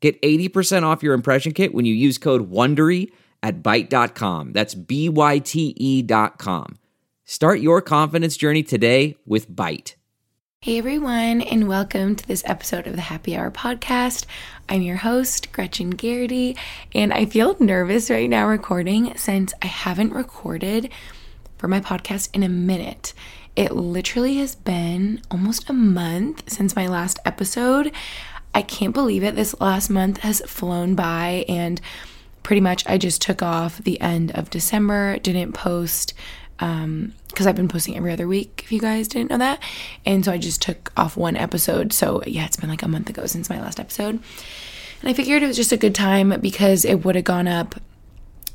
Get 80% off your impression kit when you use code WONDERY at Byte.com. That's B-Y-T-E dot com. Start your confidence journey today with Byte. Hey everyone, and welcome to this episode of the Happy Hour podcast. I'm your host, Gretchen Geraghty, and I feel nervous right now recording since I haven't recorded for my podcast in a minute. It literally has been almost a month since my last episode. I can't believe it. This last month has flown by, and pretty much I just took off the end of December, didn't post um because I've been posting every other week if you guys didn't know that. And so I just took off one episode. So yeah, it's been like a month ago since my last episode. And I figured it was just a good time because it would have gone up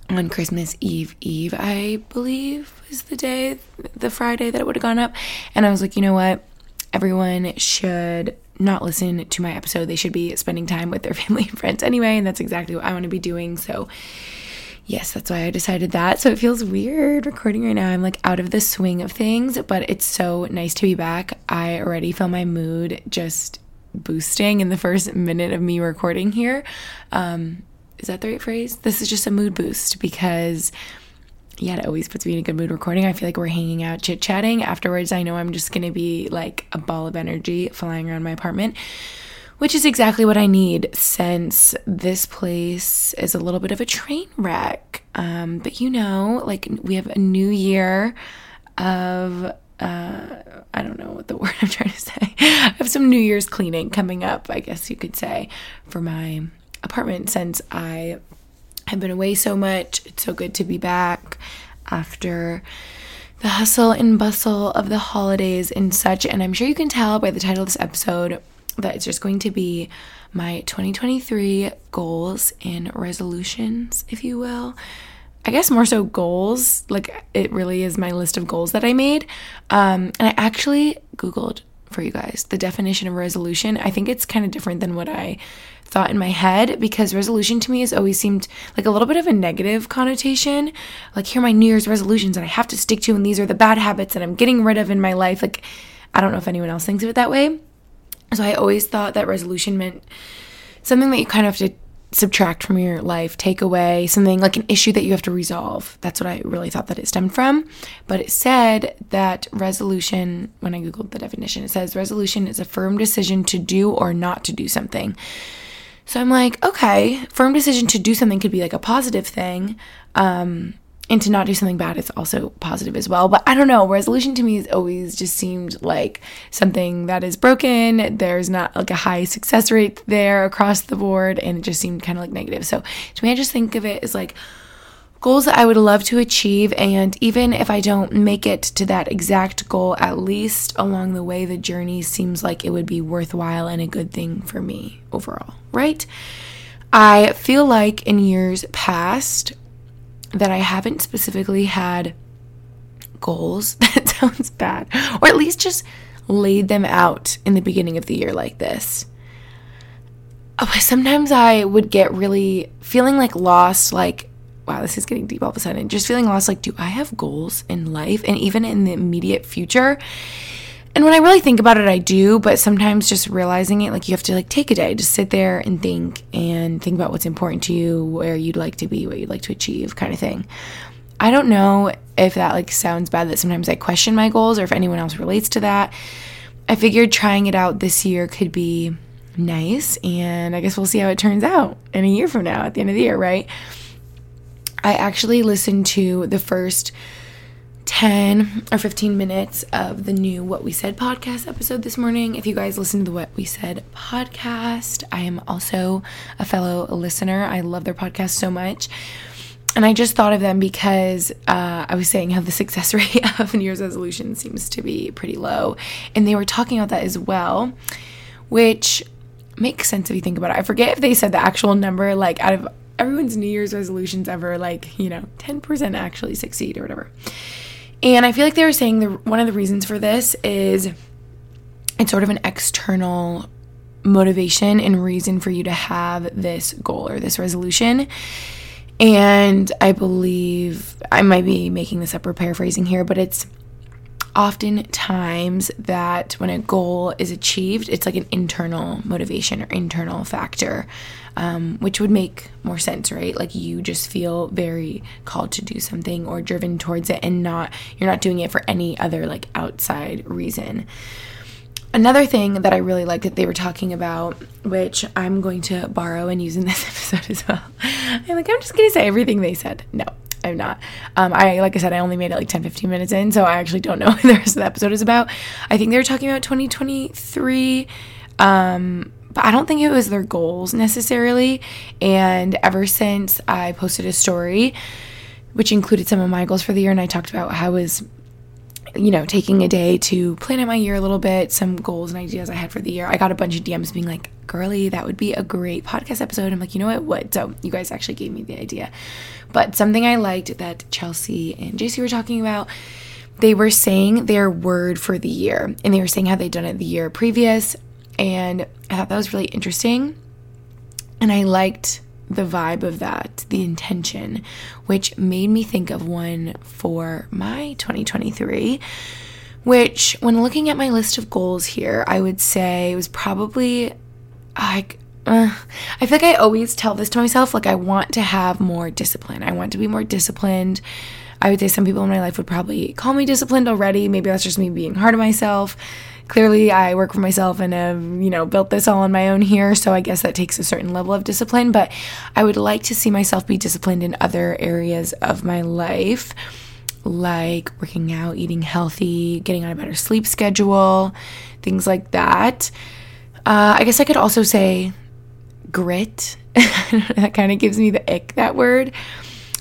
on Christmas Eve Eve, I believe was the day, the Friday that it would have gone up. And I was like, you know what? Everyone should not listen to my episode. They should be spending time with their family and friends anyway. And that's exactly what I want to be doing. So yes, that's why I decided that. So it feels weird recording right now. I'm like out of the swing of things, but it's so nice to be back. I already feel my mood just boosting in the first minute of me recording here. Um, is that the right phrase? This is just a mood boost because yeah, it always puts me in a good mood recording. I feel like we're hanging out, chit chatting. Afterwards, I know I'm just gonna be like a ball of energy flying around my apartment which is exactly what I need since this place is a little bit of a train wreck. Um, but you know, like we have a new year of uh, I don't know what the word I'm trying to say. I have some New Year's cleaning coming up, I guess you could say, for my apartment since I have been away so much. It's so good to be back after the hustle and bustle of the holidays and such. And I'm sure you can tell by the title of this episode that it's just going to be my 2023 goals and resolutions, if you will. I guess more so goals. Like it really is my list of goals that I made. Um, and I actually Googled for you guys the definition of resolution. I think it's kind of different than what I thought in my head because resolution to me has always seemed like a little bit of a negative connotation. Like, here are my New Year's resolutions that I have to stick to, and these are the bad habits that I'm getting rid of in my life. Like, I don't know if anyone else thinks of it that way. So I always thought that resolution meant something that you kind of have to subtract from your life, take away, something like an issue that you have to resolve. That's what I really thought that it stemmed from. But it said that resolution, when I Googled the definition, it says resolution is a firm decision to do or not to do something. So I'm like, okay, firm decision to do something could be like a positive thing. Um, and to not do something bad is also positive as well. But I don't know, resolution to me has always just seemed like something that is broken. There's not like a high success rate there across the board, and it just seemed kind of like negative. So to me, I just think of it as like goals that I would love to achieve. And even if I don't make it to that exact goal, at least along the way, the journey seems like it would be worthwhile and a good thing for me overall, right? I feel like in years past, that I haven't specifically had goals. That sounds bad. Or at least just laid them out in the beginning of the year like this. Oh, sometimes I would get really feeling like lost, like, wow, this is getting deep all of a sudden. Just feeling lost, like, do I have goals in life and even in the immediate future? And when I really think about it, I do, but sometimes just realizing it, like you have to like take a day, just sit there and think and think about what's important to you, where you'd like to be, what you'd like to achieve, kind of thing. I don't know if that like sounds bad that sometimes I question my goals or if anyone else relates to that. I figured trying it out this year could be nice, and I guess we'll see how it turns out in a year from now at the end of the year, right? I actually listened to the first 10 or 15 minutes of the new What We Said podcast episode this morning. If you guys listen to the What We Said podcast, I am also a fellow listener. I love their podcast so much. And I just thought of them because uh, I was saying how the success rate of New Year's resolution seems to be pretty low. And they were talking about that as well, which makes sense if you think about it. I forget if they said the actual number, like out of everyone's New Year's resolutions ever like, you know, 10% actually succeed or whatever. And I feel like they were saying the one of the reasons for this is it's sort of an external motivation and reason for you to have this goal or this resolution. And I believe I might be making this up or paraphrasing here, but it's oftentimes that when a goal is achieved, it's like an internal motivation or internal factor, um, which would make more sense, right? Like you just feel very called to do something or driven towards it, and not you're not doing it for any other like outside reason. Another thing that I really like that they were talking about, which I'm going to borrow and use in this episode as well. I'm like, I'm just going to say everything they said. No, I'm not. Um, I like I said, I only made it like 10, 15 minutes in, so I actually don't know what the rest of the episode is about. I think they were talking about 2023, um, but I don't think it was their goals necessarily. And ever since I posted a story, which included some of my goals for the year, and I talked about how I was you know, taking a day to plan out my year a little bit, some goals and ideas I had for the year. I got a bunch of DMs being like, girly, that would be a great podcast episode. I'm like, you know what, would. So you guys actually gave me the idea. But something I liked that Chelsea and JC were talking about, they were saying their word for the year and they were saying how they'd done it the year previous. And I thought that was really interesting. And I liked the vibe of that, the intention, which made me think of one for my 2023. Which, when looking at my list of goals here, I would say was probably like uh, I feel like I always tell this to myself like I want to have more discipline. I want to be more disciplined. I would say some people in my life would probably call me disciplined already. Maybe that's just me being hard on myself. Clearly, I work for myself and have, you know, built this all on my own here, so I guess that takes a certain level of discipline, but I would like to see myself be disciplined in other areas of my life like working out, eating healthy, getting on a better sleep schedule, things like that. Uh, I guess I could also say grit. that kind of gives me the ick, that word.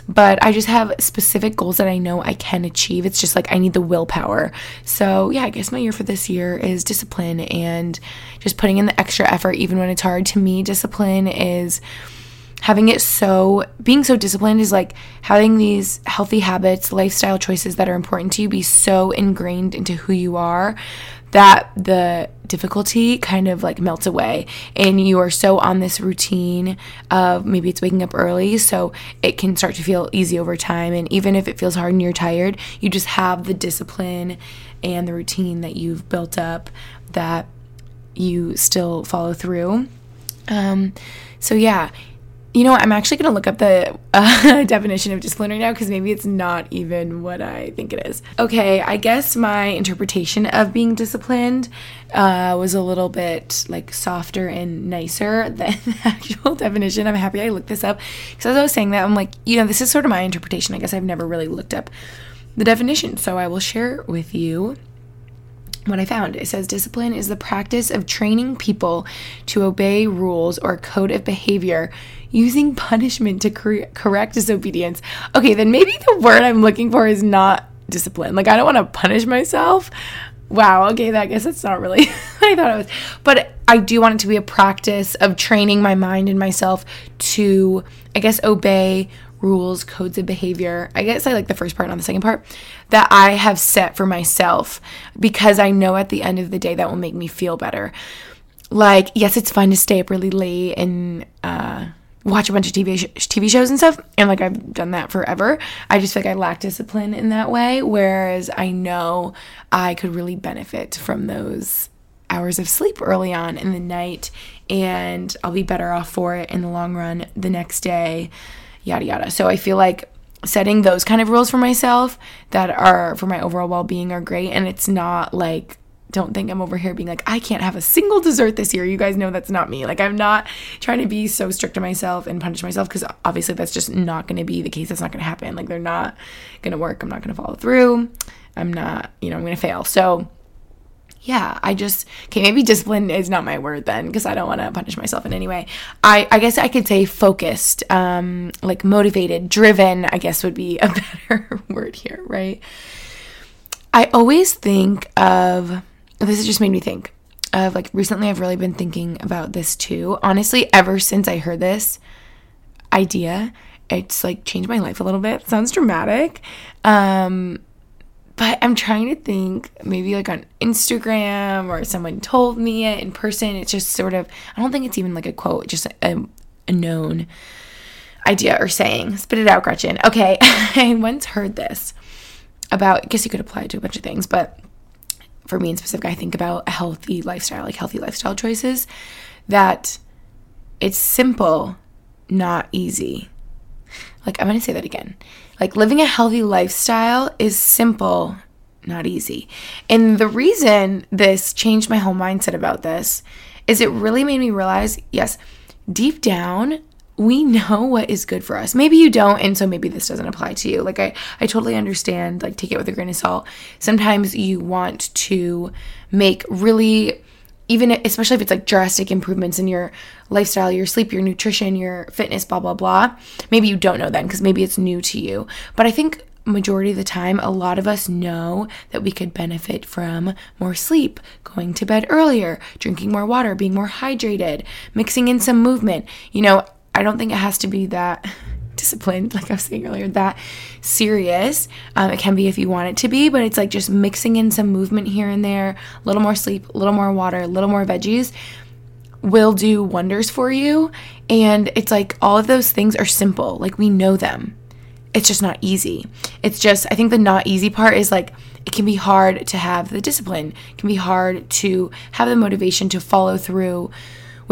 But I just have specific goals that I know I can achieve. It's just like I need the willpower. So, yeah, I guess my year for this year is discipline and just putting in the extra effort, even when it's hard. To me, discipline is having it so being so disciplined is like having these healthy habits lifestyle choices that are important to you be so ingrained into who you are that the difficulty kind of like melts away. And you are so on this routine of maybe it's waking up early so it can start to feel easy over time. And even if it feels hard and you're tired you just have the discipline and the routine that you've built up that you still follow through. Um so yeah you know, I'm actually going to look up the uh, definition of discipline right now because maybe it's not even what I think it is. Okay, I guess my interpretation of being disciplined uh, was a little bit like softer and nicer than the actual definition. I'm happy I looked this up because as I was saying that, I'm like, you know, this is sort of my interpretation. I guess I've never really looked up the definition, so I will share with you what I found. It says discipline is the practice of training people to obey rules or code of behavior using punishment to cor- correct disobedience. Okay, then maybe the word I'm looking for is not discipline. Like I don't want to punish myself. Wow, okay, I guess that's not really I thought it was. But I do want it to be a practice of training my mind and myself to I guess obey rules, codes of behavior. I guess I like the first part, not the second part, that I have set for myself because I know at the end of the day that will make me feel better. Like, yes, it's fun to stay up really late and uh, watch a bunch of TV sh- TV shows and stuff, and like I've done that forever. I just feel like I lack discipline in that way, whereas I know I could really benefit from those hours of sleep early on in the night, and I'll be better off for it in the long run the next day yada yada. So I feel like setting those kind of rules for myself that are for my overall well-being are great and it's not like don't think I'm over here being like, I can't have a single dessert this year. You guys know that's not me. Like, I'm not trying to be so strict to myself and punish myself because obviously that's just not going to be the case. That's not going to happen. Like, they're not going to work. I'm not going to follow through. I'm not, you know, I'm going to fail. So, yeah, I just okay. Maybe discipline is not my word then, because I don't want to punish myself in any way. I I guess I could say focused, um, like motivated, driven. I guess would be a better word here, right? I always think of this. Has just made me think of like recently. I've really been thinking about this too. Honestly, ever since I heard this, idea. It's like changed my life a little bit. Sounds dramatic. Um, but I'm trying to think maybe like on Instagram or someone told me it in person. It's just sort of, I don't think it's even like a quote, just a, a known idea or saying. Spit it out, Gretchen. Okay, I once heard this about, I guess you could apply it to a bunch of things, but for me in specific, I think about a healthy lifestyle, like healthy lifestyle choices, that it's simple, not easy. Like, I'm to say that again. Like, living a healthy lifestyle is simple, not easy. And the reason this changed my whole mindset about this is it really made me realize yes, deep down, we know what is good for us. Maybe you don't, and so maybe this doesn't apply to you. Like I, I totally understand, like take it with a grain of salt. Sometimes you want to make really even especially if it's like drastic improvements in your lifestyle, your sleep, your nutrition, your fitness, blah blah blah. Maybe you don't know then because maybe it's new to you. But I think majority of the time a lot of us know that we could benefit from more sleep, going to bed earlier, drinking more water, being more hydrated, mixing in some movement. You know, I don't think it has to be that disciplined, like I was saying earlier, that serious. Um, it can be if you want it to be, but it's like just mixing in some movement here and there, a little more sleep, a little more water, a little more veggies will do wonders for you. And it's like all of those things are simple, like we know them. It's just not easy. It's just, I think the not easy part is like, it can be hard to have the discipline, it can be hard to have the motivation to follow through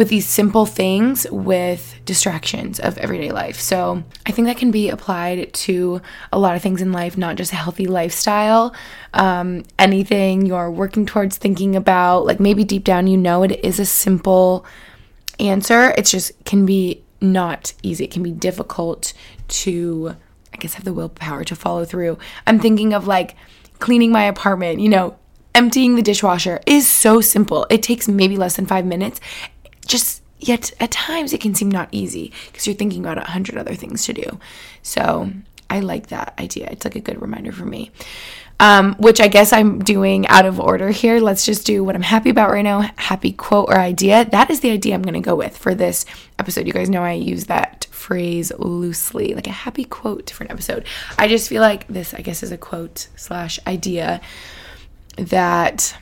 with these simple things with distractions of everyday life. So I think that can be applied to a lot of things in life, not just a healthy lifestyle. Um, anything you're working towards thinking about, like maybe deep down you know it is a simple answer. It's just can be not easy. It can be difficult to, I guess, have the willpower to follow through. I'm thinking of like cleaning my apartment, you know, emptying the dishwasher is so simple. It takes maybe less than five minutes just yet at times it can seem not easy because you're thinking about a hundred other things to do. So I like that idea. It's like a good reminder for me. Um, which I guess I'm doing out of order here. Let's just do what I'm happy about right now. Happy quote or idea. That is the idea I'm going to go with for this episode. You guys know I use that phrase loosely, like a happy quote for an episode. I just feel like this, I guess, is a quote slash idea that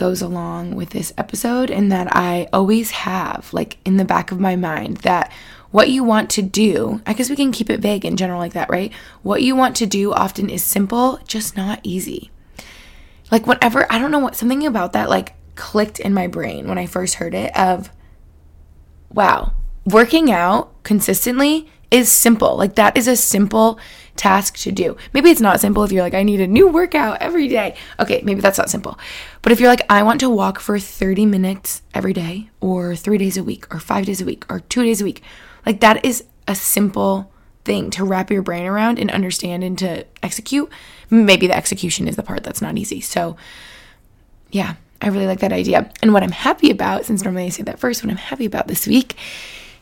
goes along with this episode and that I always have, like in the back of my mind, that what you want to do, I guess we can keep it vague in general like that, right? What you want to do often is simple, just not easy. Like, whatever, I don't know what, something about that like clicked in my brain when I first heard it of, wow, working out consistently is simple. Like, that is a simple task to do. Maybe it's not simple if you're like, I need a new workout every day. Okay, maybe that's not simple. But if you're like, I want to walk for 30 minutes every day, or three days a week, or five days a week, or two days a week, like that is a simple thing to wrap your brain around and understand and to execute. Maybe the execution is the part that's not easy. So, yeah, I really like that idea. And what I'm happy about, since normally I say that first, what I'm happy about this week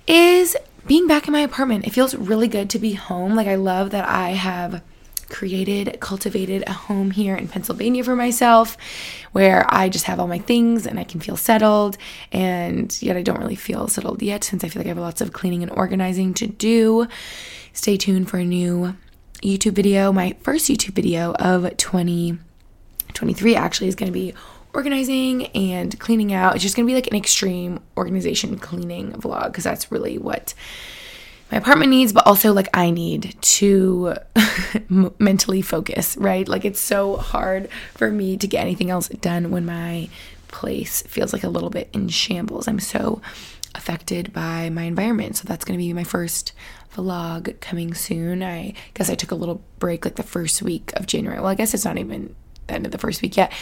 is being back in my apartment. It feels really good to be home. Like, I love that I have created, cultivated a home here in Pennsylvania for myself where I just have all my things and I can feel settled. And yet, I don't really feel settled yet since I feel like I have lots of cleaning and organizing to do. Stay tuned for a new YouTube video. My first YouTube video of 2023 actually is going to be organizing and cleaning out. It's just gonna be like an extreme organization cleaning vlog because that's really what my apartment needs, but also like I need to mentally focus, right? Like it's so hard for me to get anything else done when my place feels like a little bit in shambles. I'm so affected by my environment. So that's going to be my first vlog coming soon. I guess I took a little break like the first week of January. Well, I guess it's not even the end of the first week yet.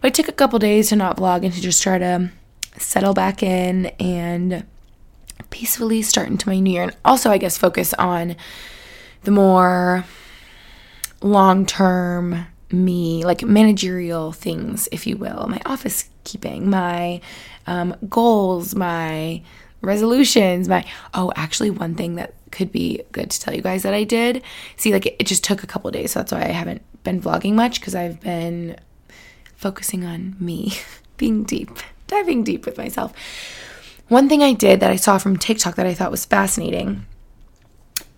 But I took a couple days to not vlog and to just try to settle back in and peacefully start into my new year. And also, I guess, focus on the more long term me, like managerial things, if you will, my office keeping, my um, goals, my resolutions, my oh, actually, one thing that could be good to tell you guys that I did. See, like it, it just took a couple days, so that's why I haven't been vlogging much because I've been focusing on me, being deep, diving deep with myself. One thing I did that I saw from TikTok that I thought was fascinating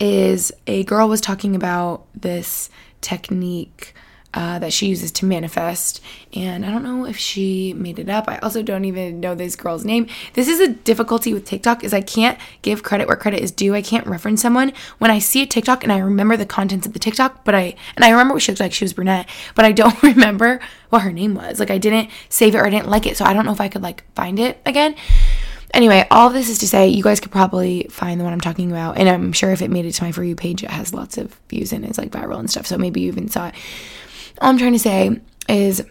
is a girl was talking about this technique uh, that she uses to manifest. And I don't know if she made it up. I also don't even know this girl's name. This is a difficulty with TikTok is I can't give credit where credit is due. I can't reference someone when I see a TikTok and I remember the contents of the TikTok, but I and I remember what she looked like. She was brunette, but I don't remember what her name was. Like I didn't save it or I didn't like it, so I don't know if I could like find it again. Anyway, all this is to say you guys could probably find the one I'm talking about, and I'm sure if it made it to my for you page, it has lots of views and it's like viral and stuff. So maybe you even saw it. All I'm trying to say is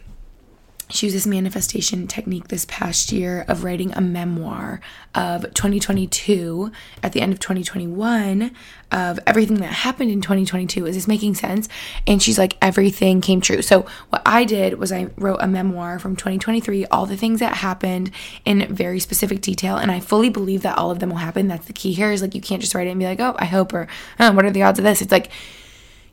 she used this manifestation technique this past year of writing a memoir of 2022 at the end of 2021 of everything that happened in 2022 is this making sense? And she's like everything came true. So what i did was i wrote a memoir from 2023 all the things that happened in very specific detail and i fully believe that all of them will happen. That's the key here is like you can't just write it and be like oh i hope or oh, what are the odds of this? It's like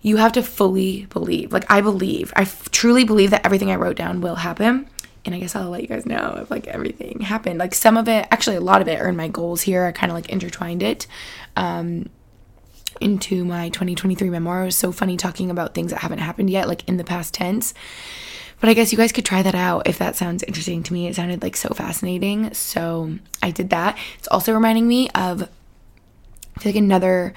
you have to fully believe. Like I believe, I f- truly believe that everything I wrote down will happen. And I guess I'll let you guys know if like everything happened. Like some of it, actually a lot of it are in my goals here. I kind of like intertwined it um, into my 2023 memoir. It was so funny talking about things that haven't happened yet, like in the past tense. But I guess you guys could try that out if that sounds interesting to me. It sounded like so fascinating. So I did that. It's also reminding me of I feel like another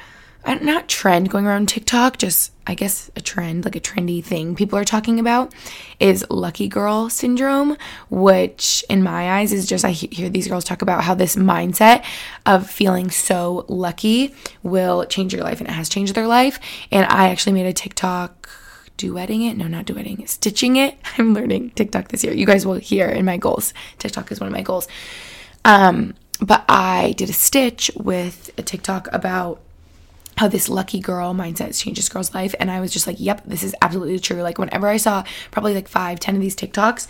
not trend going around TikTok, just I guess a trend, like a trendy thing people are talking about is lucky girl syndrome, which in my eyes is just I hear these girls talk about how this mindset of feeling so lucky will change your life and it has changed their life. And I actually made a TikTok duetting it. No, not duetting it, stitching it. I'm learning TikTok this year. You guys will hear in my goals. TikTok is one of my goals. Um, but I did a stitch with a TikTok about how this lucky girl mindset changes girl's life. And I was just like, yep, this is absolutely true. Like, whenever I saw probably like five, ten of these TikToks,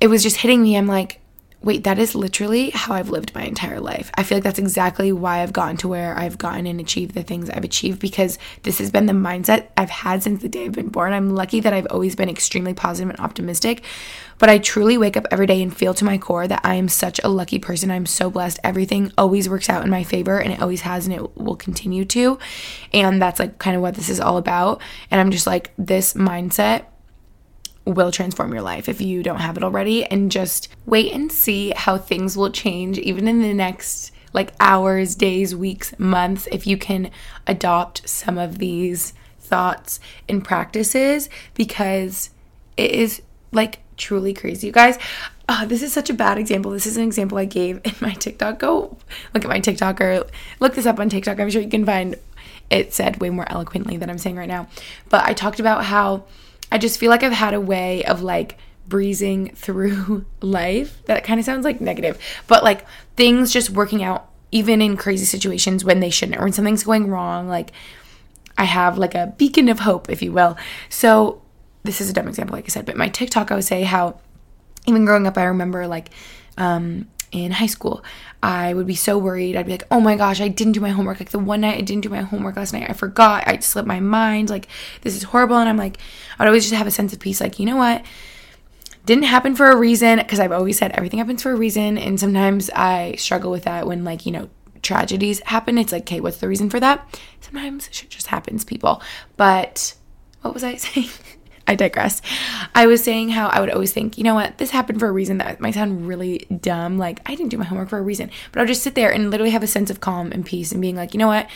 it was just hitting me. I'm like, wait, that is literally how I've lived my entire life. I feel like that's exactly why I've gotten to where I've gotten and achieved the things I've achieved because this has been the mindset I've had since the day I've been born. I'm lucky that I've always been extremely positive and optimistic, but I truly wake up every day and feel to my core that I am such a lucky person. I'm so blessed. Everything always works out in my favor and it always has and it will continue to. And that's like kind of what this is all about. And I'm just like, this mindset will transform your life if you don't have it already. And just wait and see how things will change, even in the next like hours, days, weeks, months, if you can adopt some of these thoughts and practices because it is like truly crazy. You guys, uh, this is such a bad example. This is an example I gave in my TikTok. Go look at my TikTok or look this up on TikTok. I'm sure you can find it said way more eloquently than I'm saying right now. But I talked about how I just feel like I've had a way of like breezing through life. That kind of sounds like negative, but like things just working out even in crazy situations when they shouldn't or when something's going wrong. Like I have like a beacon of hope, if you will. So this is a dumb example, like I said, but my TikTok, I would say how even growing up, I remember like um, in high school, I would be so worried. I'd be like, oh my gosh, I didn't do my homework. Like the one night I didn't do my homework last night, I forgot. I slipped my mind. Like, this is horrible. And I'm like, I'd always just have a sense of peace. Like, you know what? Didn't happen for a reason. Cause I've always said everything happens for a reason. And sometimes I struggle with that when, like, you know, tragedies happen. It's like, okay, what's the reason for that? Sometimes shit just happens, people. But what was I saying? I digress. I was saying how I would always think, you know what, this happened for a reason. That might sound really dumb. Like, I didn't do my homework for a reason. But I'll just sit there and literally have a sense of calm and peace and being like, you know what,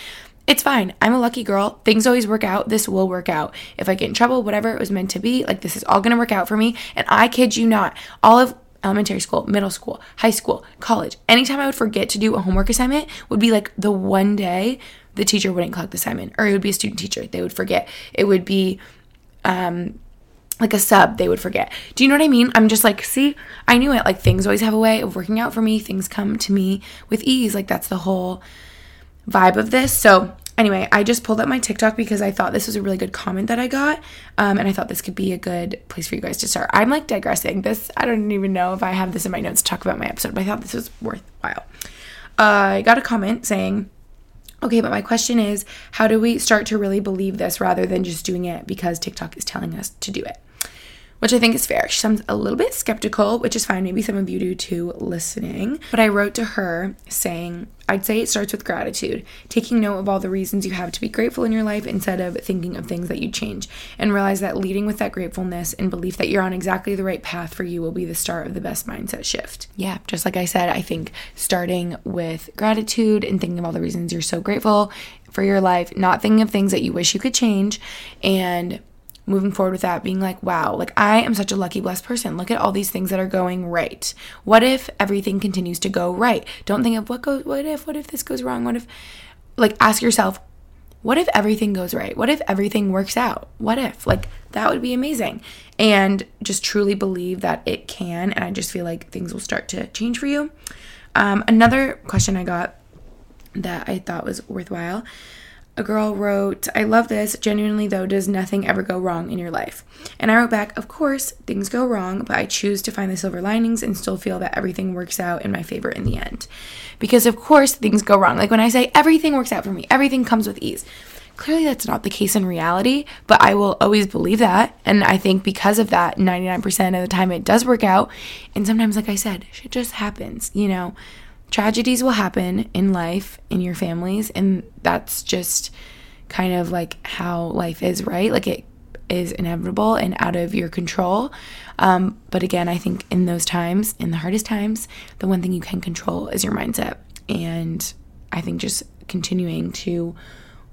it's fine. I'm a lucky girl. Things always work out. This will work out. If I get in trouble, whatever it was meant to be, like, this is all going to work out for me. And I kid you not, all of elementary school, middle school, high school, college, anytime I would forget to do a homework assignment would be like the one day the teacher wouldn't collect the assignment, or it would be a student teacher. They would forget. It would be um, like a sub they would forget. Do you know what I mean? I'm just like, see, I knew it. Like things always have a way of working out for me. Things come to me with ease. Like that's the whole vibe of this. So anyway, I just pulled up my TikTok because I thought this was a really good comment that I got. Um, and I thought this could be a good place for you guys to start. I'm like digressing. This, I don't even know if I have this in my notes to talk about my episode, but I thought this was worthwhile. Uh, I got a comment saying, Okay, but my question is how do we start to really believe this rather than just doing it because TikTok is telling us to do it? Which I think is fair. She sounds a little bit skeptical, which is fine. Maybe some of you do too listening. But I wrote to her saying, I'd say it starts with gratitude, taking note of all the reasons you have to be grateful in your life instead of thinking of things that you change, and realize that leading with that gratefulness and belief that you're on exactly the right path for you will be the start of the best mindset shift. Yeah, just like I said, I think starting with gratitude and thinking of all the reasons you're so grateful for your life, not thinking of things that you wish you could change, and moving forward with that, being like, wow, like I am such a lucky, blessed person. Look at all these things that are going right. What if everything continues to go right? Don't think of what goes, what if, what if this goes wrong? What if, like, ask yourself, what if everything goes right? What if everything works out? What if? Like, that would be amazing. And just truly believe that it can. And I just feel like things will start to change for you. Um, another question I got that I thought was worthwhile a girl wrote, I love this. Genuinely, though, does nothing ever go wrong in your life? And I wrote back, Of course, things go wrong, but I choose to find the silver linings and still feel that everything works out in my favor in the end. Because, of course, things go wrong. Like when I say everything works out for me, everything comes with ease. Clearly, that's not the case in reality, but I will always believe that. And I think because of that, 99% of the time it does work out. And sometimes, like I said, shit just happens, you know? Tragedies will happen in life, in your families, and that's just kind of like how life is, right? Like it is inevitable and out of your control. Um, but again, I think in those times, in the hardest times, the one thing you can control is your mindset. And I think just continuing to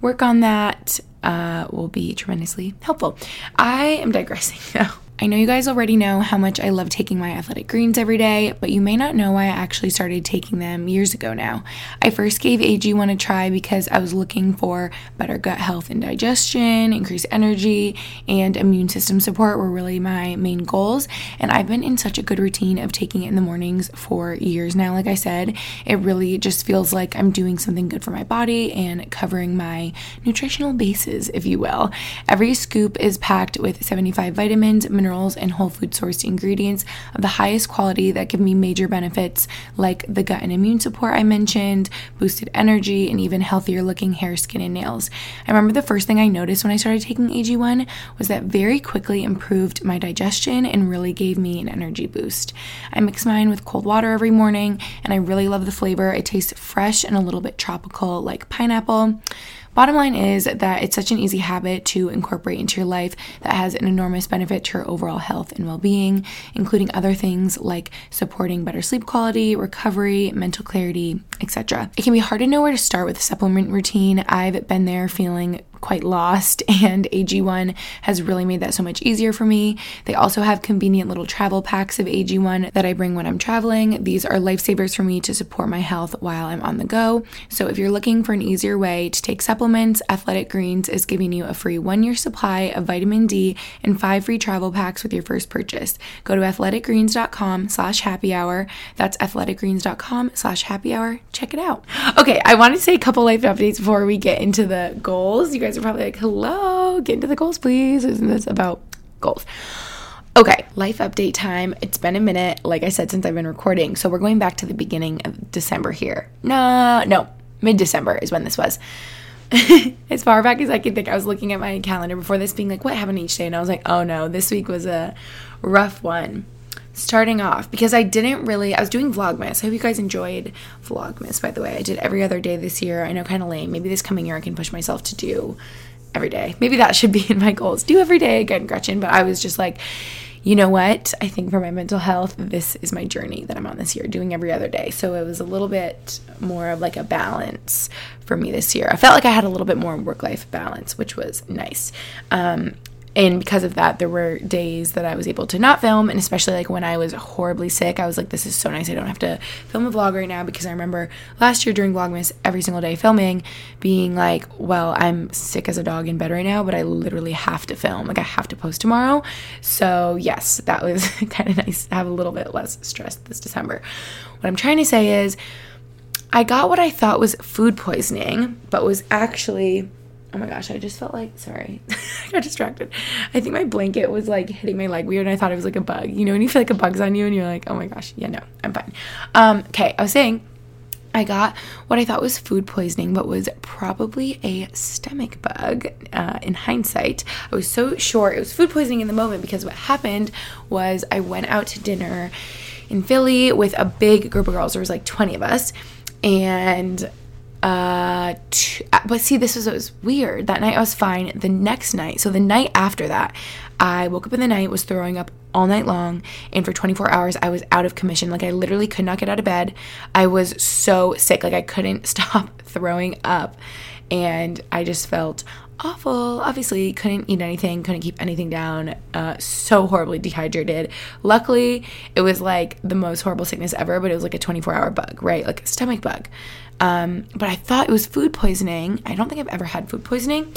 work on that uh, will be tremendously helpful. I am digressing though. I know you guys already know how much I love taking my athletic greens every day, but you may not know why I actually started taking them years ago now. I first gave AG1 a try because I was looking for better gut health and digestion, increased energy, and immune system support were really my main goals. And I've been in such a good routine of taking it in the mornings for years now. Like I said, it really just feels like I'm doing something good for my body and covering my nutritional bases, if you will. Every scoop is packed with 75 vitamins, minerals, minerals, and whole food sourced ingredients of the highest quality that give me major benefits like the gut and immune support I mentioned, boosted energy, and even healthier looking hair, skin, and nails. I remember the first thing I noticed when I started taking AG1 was that very quickly improved my digestion and really gave me an energy boost. I mix mine with cold water every morning, and I really love the flavor. It tastes fresh and a little bit tropical, like pineapple. Bottom line is that it's such an easy habit to incorporate into your life that has an enormous benefit to your overall health and well being, including other things like supporting better sleep quality, recovery, mental clarity, etc. It can be hard to know where to start with a supplement routine. I've been there feeling quite lost, and AG1 has really made that so much easier for me. They also have convenient little travel packs of AG1 that I bring when I'm traveling. These are lifesavers for me to support my health while I'm on the go. So, if you're looking for an easier way to take supplements, Athletic Greens is giving you a free one year supply of vitamin D and five free travel packs with your first purchase. Go to athleticgreens.com slash happy hour. That's athleticgreens.com slash happy hour. Check it out. Okay, I want to say a couple life updates before we get into the goals. You guys guys are probably like, hello, get into the goals, please. Isn't this about goals? Okay, life update time. It's been a minute, like I said, since I've been recording. So we're going back to the beginning of December here. No, no, mid December is when this was. as far back as I can think, I was looking at my calendar before this, being like, what happened each day? And I was like, oh no, this week was a rough one starting off because I didn't really I was doing Vlogmas. I hope you guys enjoyed Vlogmas by the way. I did every other day this year. I know kind of lame. Maybe this coming year I can push myself to do every day. Maybe that should be in my goals. Do every day again, Gretchen, but I was just like you know what? I think for my mental health, this is my journey that I'm on this year, doing every other day. So it was a little bit more of like a balance for me this year. I felt like I had a little bit more work life balance, which was nice. Um, and because of that, there were days that I was able to not film. And especially like when I was horribly sick, I was like, this is so nice. I don't have to film a vlog right now because I remember last year during Vlogmas, every single day filming, being like, well, I'm sick as a dog in bed right now, but I literally have to film. Like, I have to post tomorrow. So, yes, that was kind of nice to have a little bit less stress this December. What I'm trying to say is, I got what I thought was food poisoning, but was actually Oh my gosh, I just felt like, sorry, I got distracted. I think my blanket was like hitting my leg weird and I thought it was like a bug. You know, when you feel like a bug's on you and you're like, oh my gosh, yeah, no, I'm fine. Um, okay, I was saying, I got what I thought was food poisoning, but was probably a stomach bug uh, in hindsight. I was so sure it was food poisoning in the moment because what happened was I went out to dinner in Philly with a big group of girls. There was like 20 of us. And uh t- but see this was, was weird. That night i was fine. The next night so the night after that i woke up in the night was throwing up all night long and for 24 hours i was out of commission. Like i literally could not get out of bed. I was so sick. Like i couldn't stop throwing up. And i just felt awful. Obviously couldn't eat anything couldn't keep anything down. Uh, so horribly dehydrated. Luckily it was like the most horrible sickness ever but it was like a 24 hour bug right? Like a stomach bug um, but I thought it was food poisoning. I don't think I've ever had food poisoning.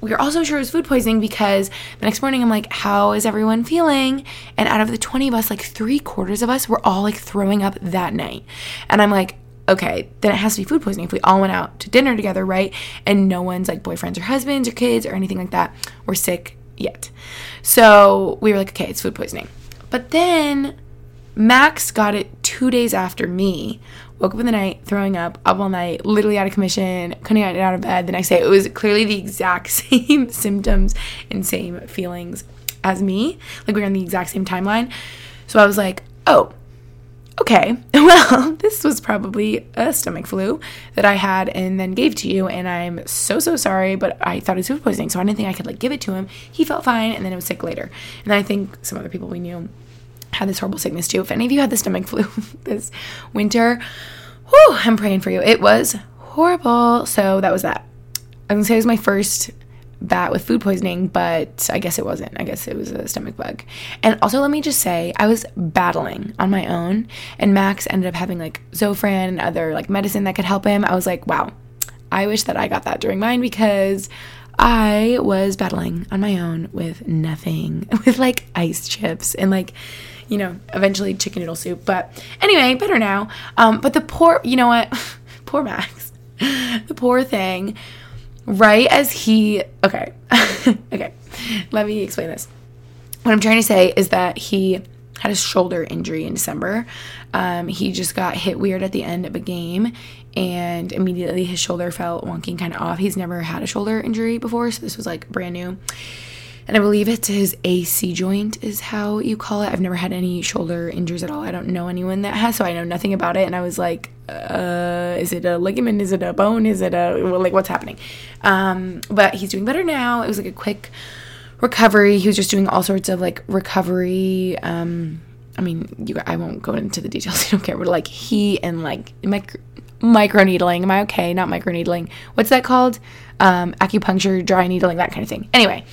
We were also sure it was food poisoning because the next morning I'm like, how is everyone feeling? And out of the 20 of us, like three quarters of us were all like throwing up that night. And I'm like, okay, then it has to be food poisoning. If we all went out to dinner together, right? And no one's like boyfriends or husbands or kids or anything like that were sick yet. So we were like, okay, it's food poisoning. But then Max got it two days after me, woke up in the night throwing up, up all night, literally out of commission, couldn't get out of bed the next day. It was clearly the exact same symptoms and same feelings as me. Like we were on the exact same timeline. So I was like, oh, okay, well, this was probably a stomach flu that I had and then gave to you. And I'm so, so sorry, but I thought it was food poisoning. So I didn't think I could like give it to him. He felt fine and then it was sick later. And I think some other people we knew had this horrible sickness too. If any of you had the stomach flu this winter, whew, I'm praying for you. It was horrible. So that was that. I was gonna say it was my first bat with food poisoning, but I guess it wasn't. I guess it was a stomach bug. And also, let me just say, I was battling on my own, and Max ended up having like Zofran and other like medicine that could help him. I was like, wow, I wish that I got that during mine because I was battling on my own with nothing, with like ice chips and like you know, eventually chicken noodle soup. But anyway, better now. Um, but the poor, you know what? poor Max. the poor thing. Right as he, okay, okay, let me explain this. What I'm trying to say is that he had a shoulder injury in December. Um, he just got hit weird at the end of a game and immediately his shoulder felt wonky kind of off. He's never had a shoulder injury before, so this was like brand new and I believe it's his AC joint is how you call it. I've never had any shoulder injuries at all. I don't know anyone that has, so I know nothing about it. And I was like, uh, is it a ligament? Is it a bone? Is it a like what's happening? Um, but he's doing better now. It was like a quick recovery. He was just doing all sorts of like recovery. Um, I mean, you, I won't go into the details. I don't care. But like he and like micro, micro needling. Am I okay? Not micro needling. What's that called? Um, acupuncture, dry needling, that kind of thing. Anyway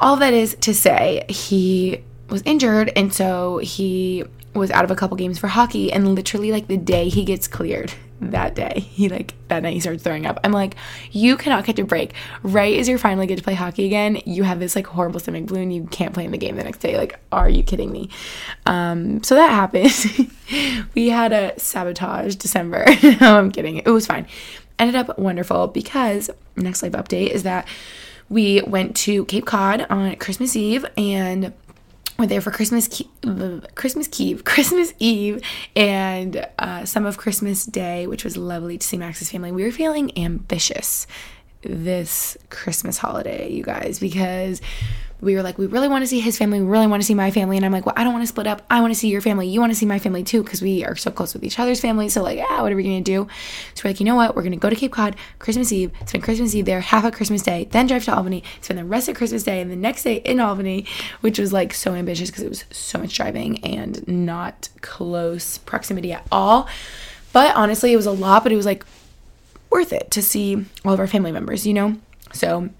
all that is to say, he was injured, and so he was out of a couple games for hockey. And literally, like the day he gets cleared, that day, he like that night he starts throwing up. I'm like, you cannot catch a break. Right as you're finally get to play hockey again, you have this like horrible stomach flu, and you can't play in the game the next day. Like, are you kidding me? Um, so that happened. we had a sabotage December. no, I'm kidding. It was fine. Ended up wonderful because next life update is that we went to Cape Cod on Christmas Eve and we're there for Christmas Christmas Eve, Christmas Eve, and uh, some of Christmas Day, which was lovely to see Max's family. We were feeling ambitious this Christmas holiday, you guys, because we were like, we really want to see his family. We really want to see my family. And I'm like, well, I don't want to split up. I want to see your family. You want to see my family too, because we are so close with each other's families. So, like, yeah, what are we going to do? So, we're like, you know what? We're going to go to Cape Cod Christmas Eve, spend Christmas Eve there, half of Christmas Day, then drive to Albany, spend the rest of Christmas Day and the next day in Albany, which was like so ambitious because it was so much driving and not close proximity at all. But honestly, it was a lot, but it was like worth it to see all of our family members, you know? So,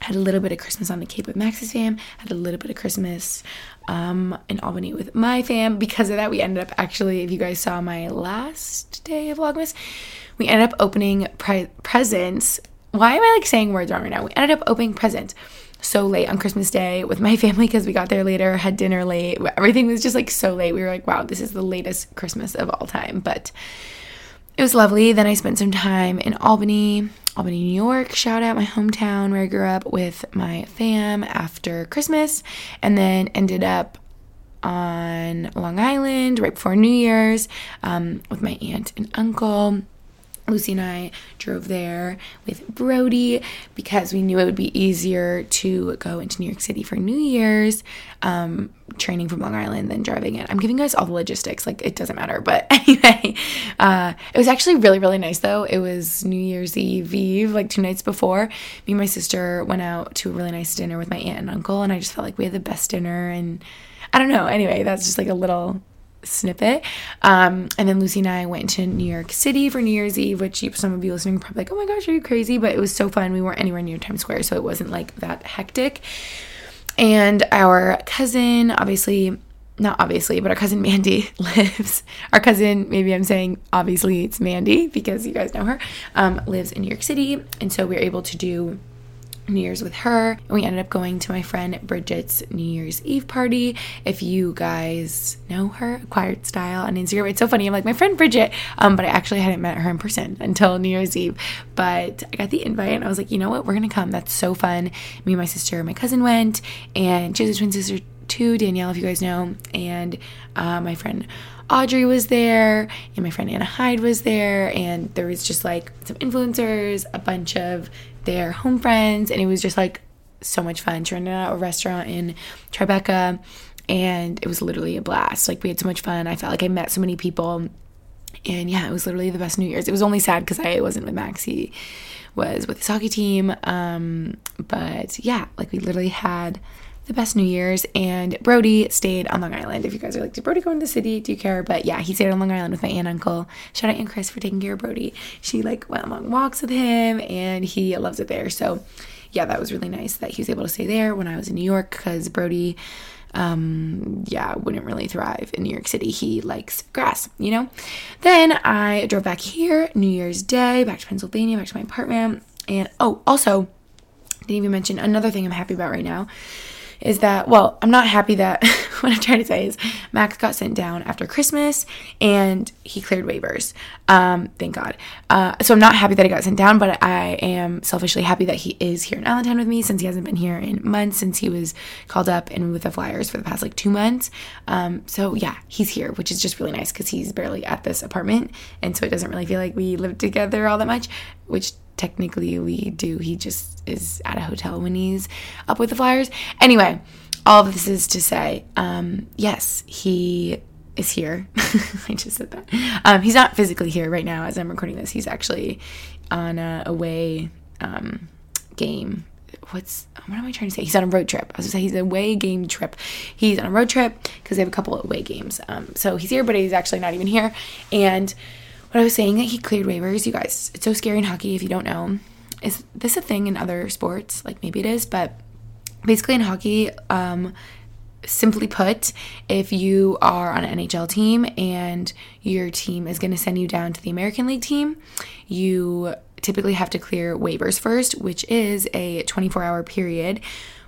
had a little bit of Christmas on the Cape with Max's fam, had a little bit of Christmas um, in Albany with my fam. Because of that, we ended up actually, if you guys saw my last day of Vlogmas, we ended up opening pre- presents. Why am I like saying words wrong right now? We ended up opening presents so late on Christmas Day with my family because we got there later, had dinner late. Everything was just like so late. We were like, wow, this is the latest Christmas of all time. But it was lovely. Then I spent some time in Albany, Albany, New York. Shout out my hometown where I grew up with my fam after Christmas, and then ended up on Long Island right before New Year's um, with my aunt and uncle. Lucy and I drove there with Brody because we knew it would be easier to go into New York City for New Year's, um, training from Long Island than driving it. I'm giving you guys all the logistics, like it doesn't matter. But anyway, uh, it was actually really, really nice though. It was New Year's Eve, Eve, like two nights before. Me and my sister went out to a really nice dinner with my aunt and uncle, and I just felt like we had the best dinner. And I don't know. Anyway, that's just like a little snippet. Um, and then Lucy and I went to New York City for New Year's Eve, which some of you listening probably like, oh my gosh, are you crazy? But it was so fun. We weren't anywhere near Times Square, so it wasn't like that hectic. And our cousin, obviously, not obviously, but our cousin Mandy lives. Our cousin, maybe I'm saying obviously it's Mandy because you guys know her, um, lives in New York City. And so we were able to do New Year's with her. And we ended up going to my friend Bridget's New Year's Eve party. If you guys know her, Acquired Style on Instagram, it's so funny. I'm like, my friend Bridget, um, but I actually hadn't met her in person until New Year's Eve. But I got the invite and I was like, you know what? We're going to come. That's so fun. Me and my sister my cousin went, and she has a twin sister too, Danielle, if you guys know. And uh, my friend Audrey was there, and my friend Anna Hyde was there, and there was just like some influencers, a bunch of their home friends, and it was just like so much fun. She rented out a restaurant in Tribeca, and it was literally a blast. Like we had so much fun. I felt like I met so many people, and yeah, it was literally the best New Year's. It was only sad because I wasn't with Max. He was with his hockey team, um, but yeah, like we literally had the best New Year's. And Brody stayed on Long Island. If you guys are like, did Brody go into the city? Do you care? But yeah, he stayed on Long Island with my aunt and uncle. Shout out Aunt Chris for taking care of Brody. She like went on long walks with him and he loves it there. So yeah, that was really nice that he was able to stay there when I was in New York because Brody um yeah wouldn't really thrive in new york city he likes grass you know then i drove back here new year's day back to pennsylvania back to my apartment and oh also didn't even mention another thing i'm happy about right now is that, well, I'm not happy that what I'm trying to say is Max got sent down after Christmas and he cleared waivers. Um, thank God. Uh, so I'm not happy that he got sent down, but I am selfishly happy that he is here in Allentown with me since he hasn't been here in months since he was called up and with the Flyers for the past like two months. Um, so yeah, he's here, which is just really nice because he's barely at this apartment. And so it doesn't really feel like we live together all that much, which technically we do. He just is at a hotel when he's up with the Flyers. Anyway, all of this is to say, um, yes, he is here. I just said that. Um, he's not physically here right now as I'm recording this. He's actually on a away um, game. What's what am I trying to say? He's on a road trip. I was gonna say he's a away game trip. He's on a road trip because they have a couple of away games. Um, so he's here, but he's actually not even here. And what I was saying that he cleared waivers, you guys, it's so scary in hockey if you don't know. Is this a thing in other sports? Like maybe it is, but basically in hockey, um, simply put, if you are on an NHL team and your team is going to send you down to the American League team, you typically have to clear waivers first, which is a 24 hour period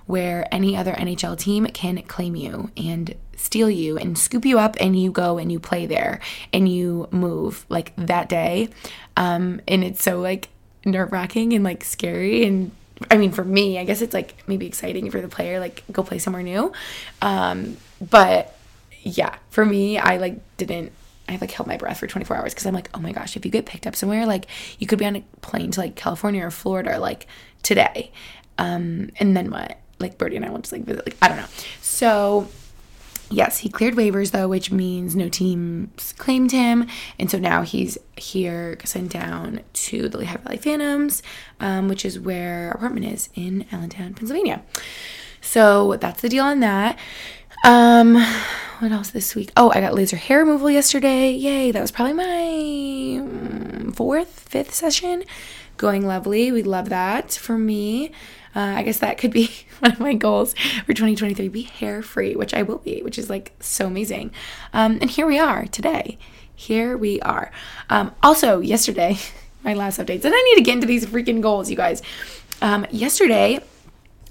where any other NHL team can claim you and steal you and scoop you up and you go and you play there and you move like that day. Um, and it's so like nerve wracking and like scary and I mean, for me, I guess it's like maybe exciting for the player, like go play somewhere new. Um, but yeah, for me, I like didn't. I like held my breath for 24 hours because I'm like, oh my gosh, if you get picked up somewhere, like you could be on a plane to like California or Florida like today, um, and then what? Like Birdie and I want to like visit. Like I don't know. So yes, he cleared waivers though, which means no teams claimed him, and so now he's here sent down to the Lehigh Valley Phantoms, um, which is where our apartment is in Allentown, Pennsylvania. So that's the deal on that. Um, what else this week? Oh, I got laser hair removal yesterday. Yay! That was probably my mm, fourth, fifth session. Going lovely. We love that for me. Uh, I guess that could be one of my goals for 2023 be hair free, which I will be, which is like so amazing. Um, and here we are today. Here we are. Um, also, yesterday, my last updates, and I need to get into these freaking goals, you guys. Um, yesterday,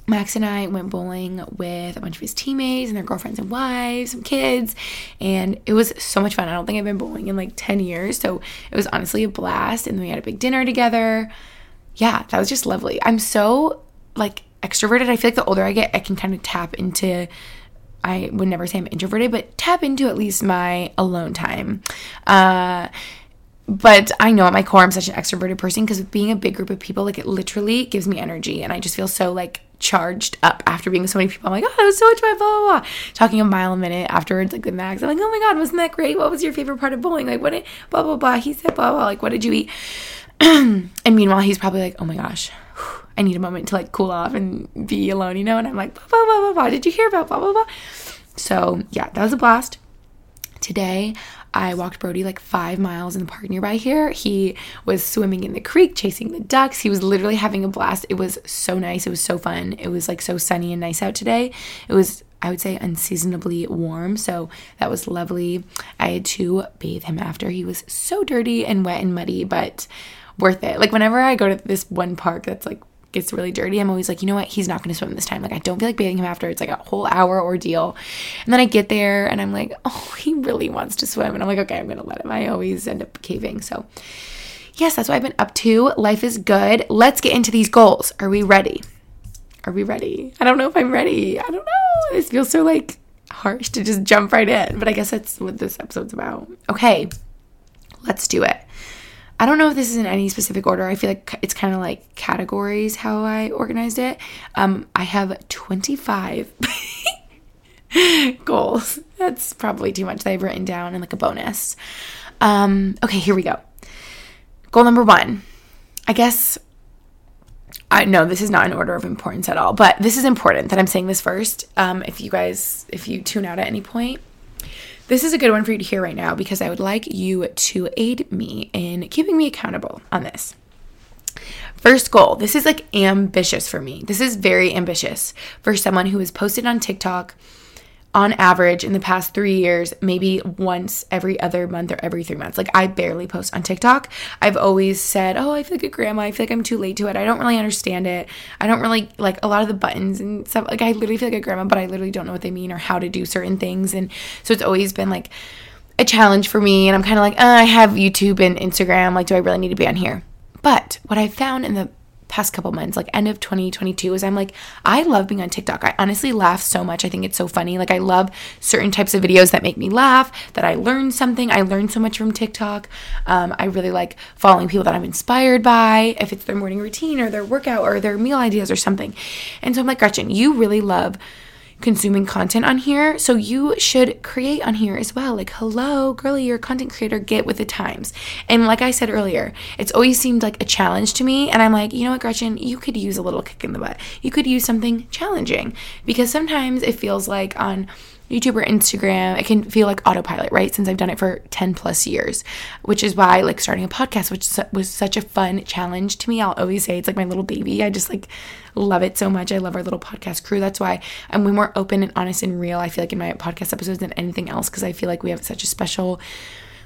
Max and I went bowling with a bunch of his teammates and their girlfriends and wives, some kids, and it was so much fun. I don't think I've been bowling in like 10 years, so it was honestly a blast. And then we had a big dinner together. Yeah, that was just lovely. I'm so like extroverted. I feel like the older I get, I can kind of tap into I would never say I'm introverted, but tap into at least my alone time. Uh, but I know at my core I'm such an extroverted person because being a big group of people, like it literally gives me energy, and I just feel so like charged up after being with so many people. I'm like, oh, that was so much fun, blah, blah, blah. Talking a mile a minute afterwards, like with Max. I'm like, oh my God, wasn't that great? What was your favorite part of bowling? Like, what did, blah, blah, blah. He said, blah, blah, like, what did you eat? and meanwhile, he's probably like, oh my gosh, I need a moment to like cool off and be alone, you know? And I'm like, blah, blah, blah, blah, blah. Did you hear about blah, blah, blah? So yeah, that was a blast. Today, I walked Brody like five miles in the park nearby here. He was swimming in the creek, chasing the ducks. He was literally having a blast. It was so nice. It was so fun. It was like so sunny and nice out today. It was, I would say, unseasonably warm. So that was lovely. I had to bathe him after. He was so dirty and wet and muddy, but worth it. Like whenever I go to this one park that's like gets really dirty, I'm always like, you know what? He's not going to swim this time. Like, I don't feel like bathing him after. It's like a whole hour ordeal. And then I get there and I'm like, oh, he really wants to swim. And I'm like, okay, I'm going to let him. I always end up caving. So, yes, that's what I've been up to. Life is good. Let's get into these goals. Are we ready? Are we ready? I don't know if I'm ready. I don't know. This feels so like harsh to just jump right in, but I guess that's what this episode's about. Okay, let's do it. I don't know if this is in any specific order. I feel like it's kind of like categories how I organized it. Um, I have 25 goals. That's probably too much that I've written down and like a bonus. Um, okay, here we go. Goal number one. I guess I know this is not in order of importance at all, but this is important that I'm saying this first. Um, if you guys, if you tune out at any point, this is a good one for you to hear right now because I would like you to aid me in keeping me accountable on this. First goal. This is like ambitious for me. This is very ambitious for someone who has posted on TikTok on average in the past three years, maybe once every other month or every three months. Like I barely post on TikTok. I've always said, Oh, I feel like a grandma. I feel like I'm too late to it. I don't really understand it. I don't really like a lot of the buttons and stuff. Like I literally feel like a grandma, but I literally don't know what they mean or how to do certain things. And so it's always been like a challenge for me. And I'm kind of like, uh, I have YouTube and Instagram. Like, do I really need to be on here? But what I found in the past couple months, like end of 2022, is I'm like, I love being on TikTok. I honestly laugh so much. I think it's so funny. Like, I love certain types of videos that make me laugh, that I learn something. I learn so much from TikTok. Um, I really like following people that I'm inspired by, if it's their morning routine or their workout or their meal ideas or something. And so I'm like, Gretchen, you really love consuming content on here. So you should create on here as well. Like, hello, girly, you're a content creator, get with the times. And like I said earlier, it's always seemed like a challenge to me. And I'm like, you know what, Gretchen, you could use a little kick in the butt. You could use something challenging because sometimes it feels like on YouTube or Instagram, it can feel like autopilot, right? Since I've done it for 10 plus years, which is why like starting a podcast, which was such a fun challenge to me. I'll always say it's like my little baby. I just like love it so much. I love our little podcast crew. That's why I'm way more open and honest and real, I feel like in my podcast episodes than anything else because I feel like we have such a special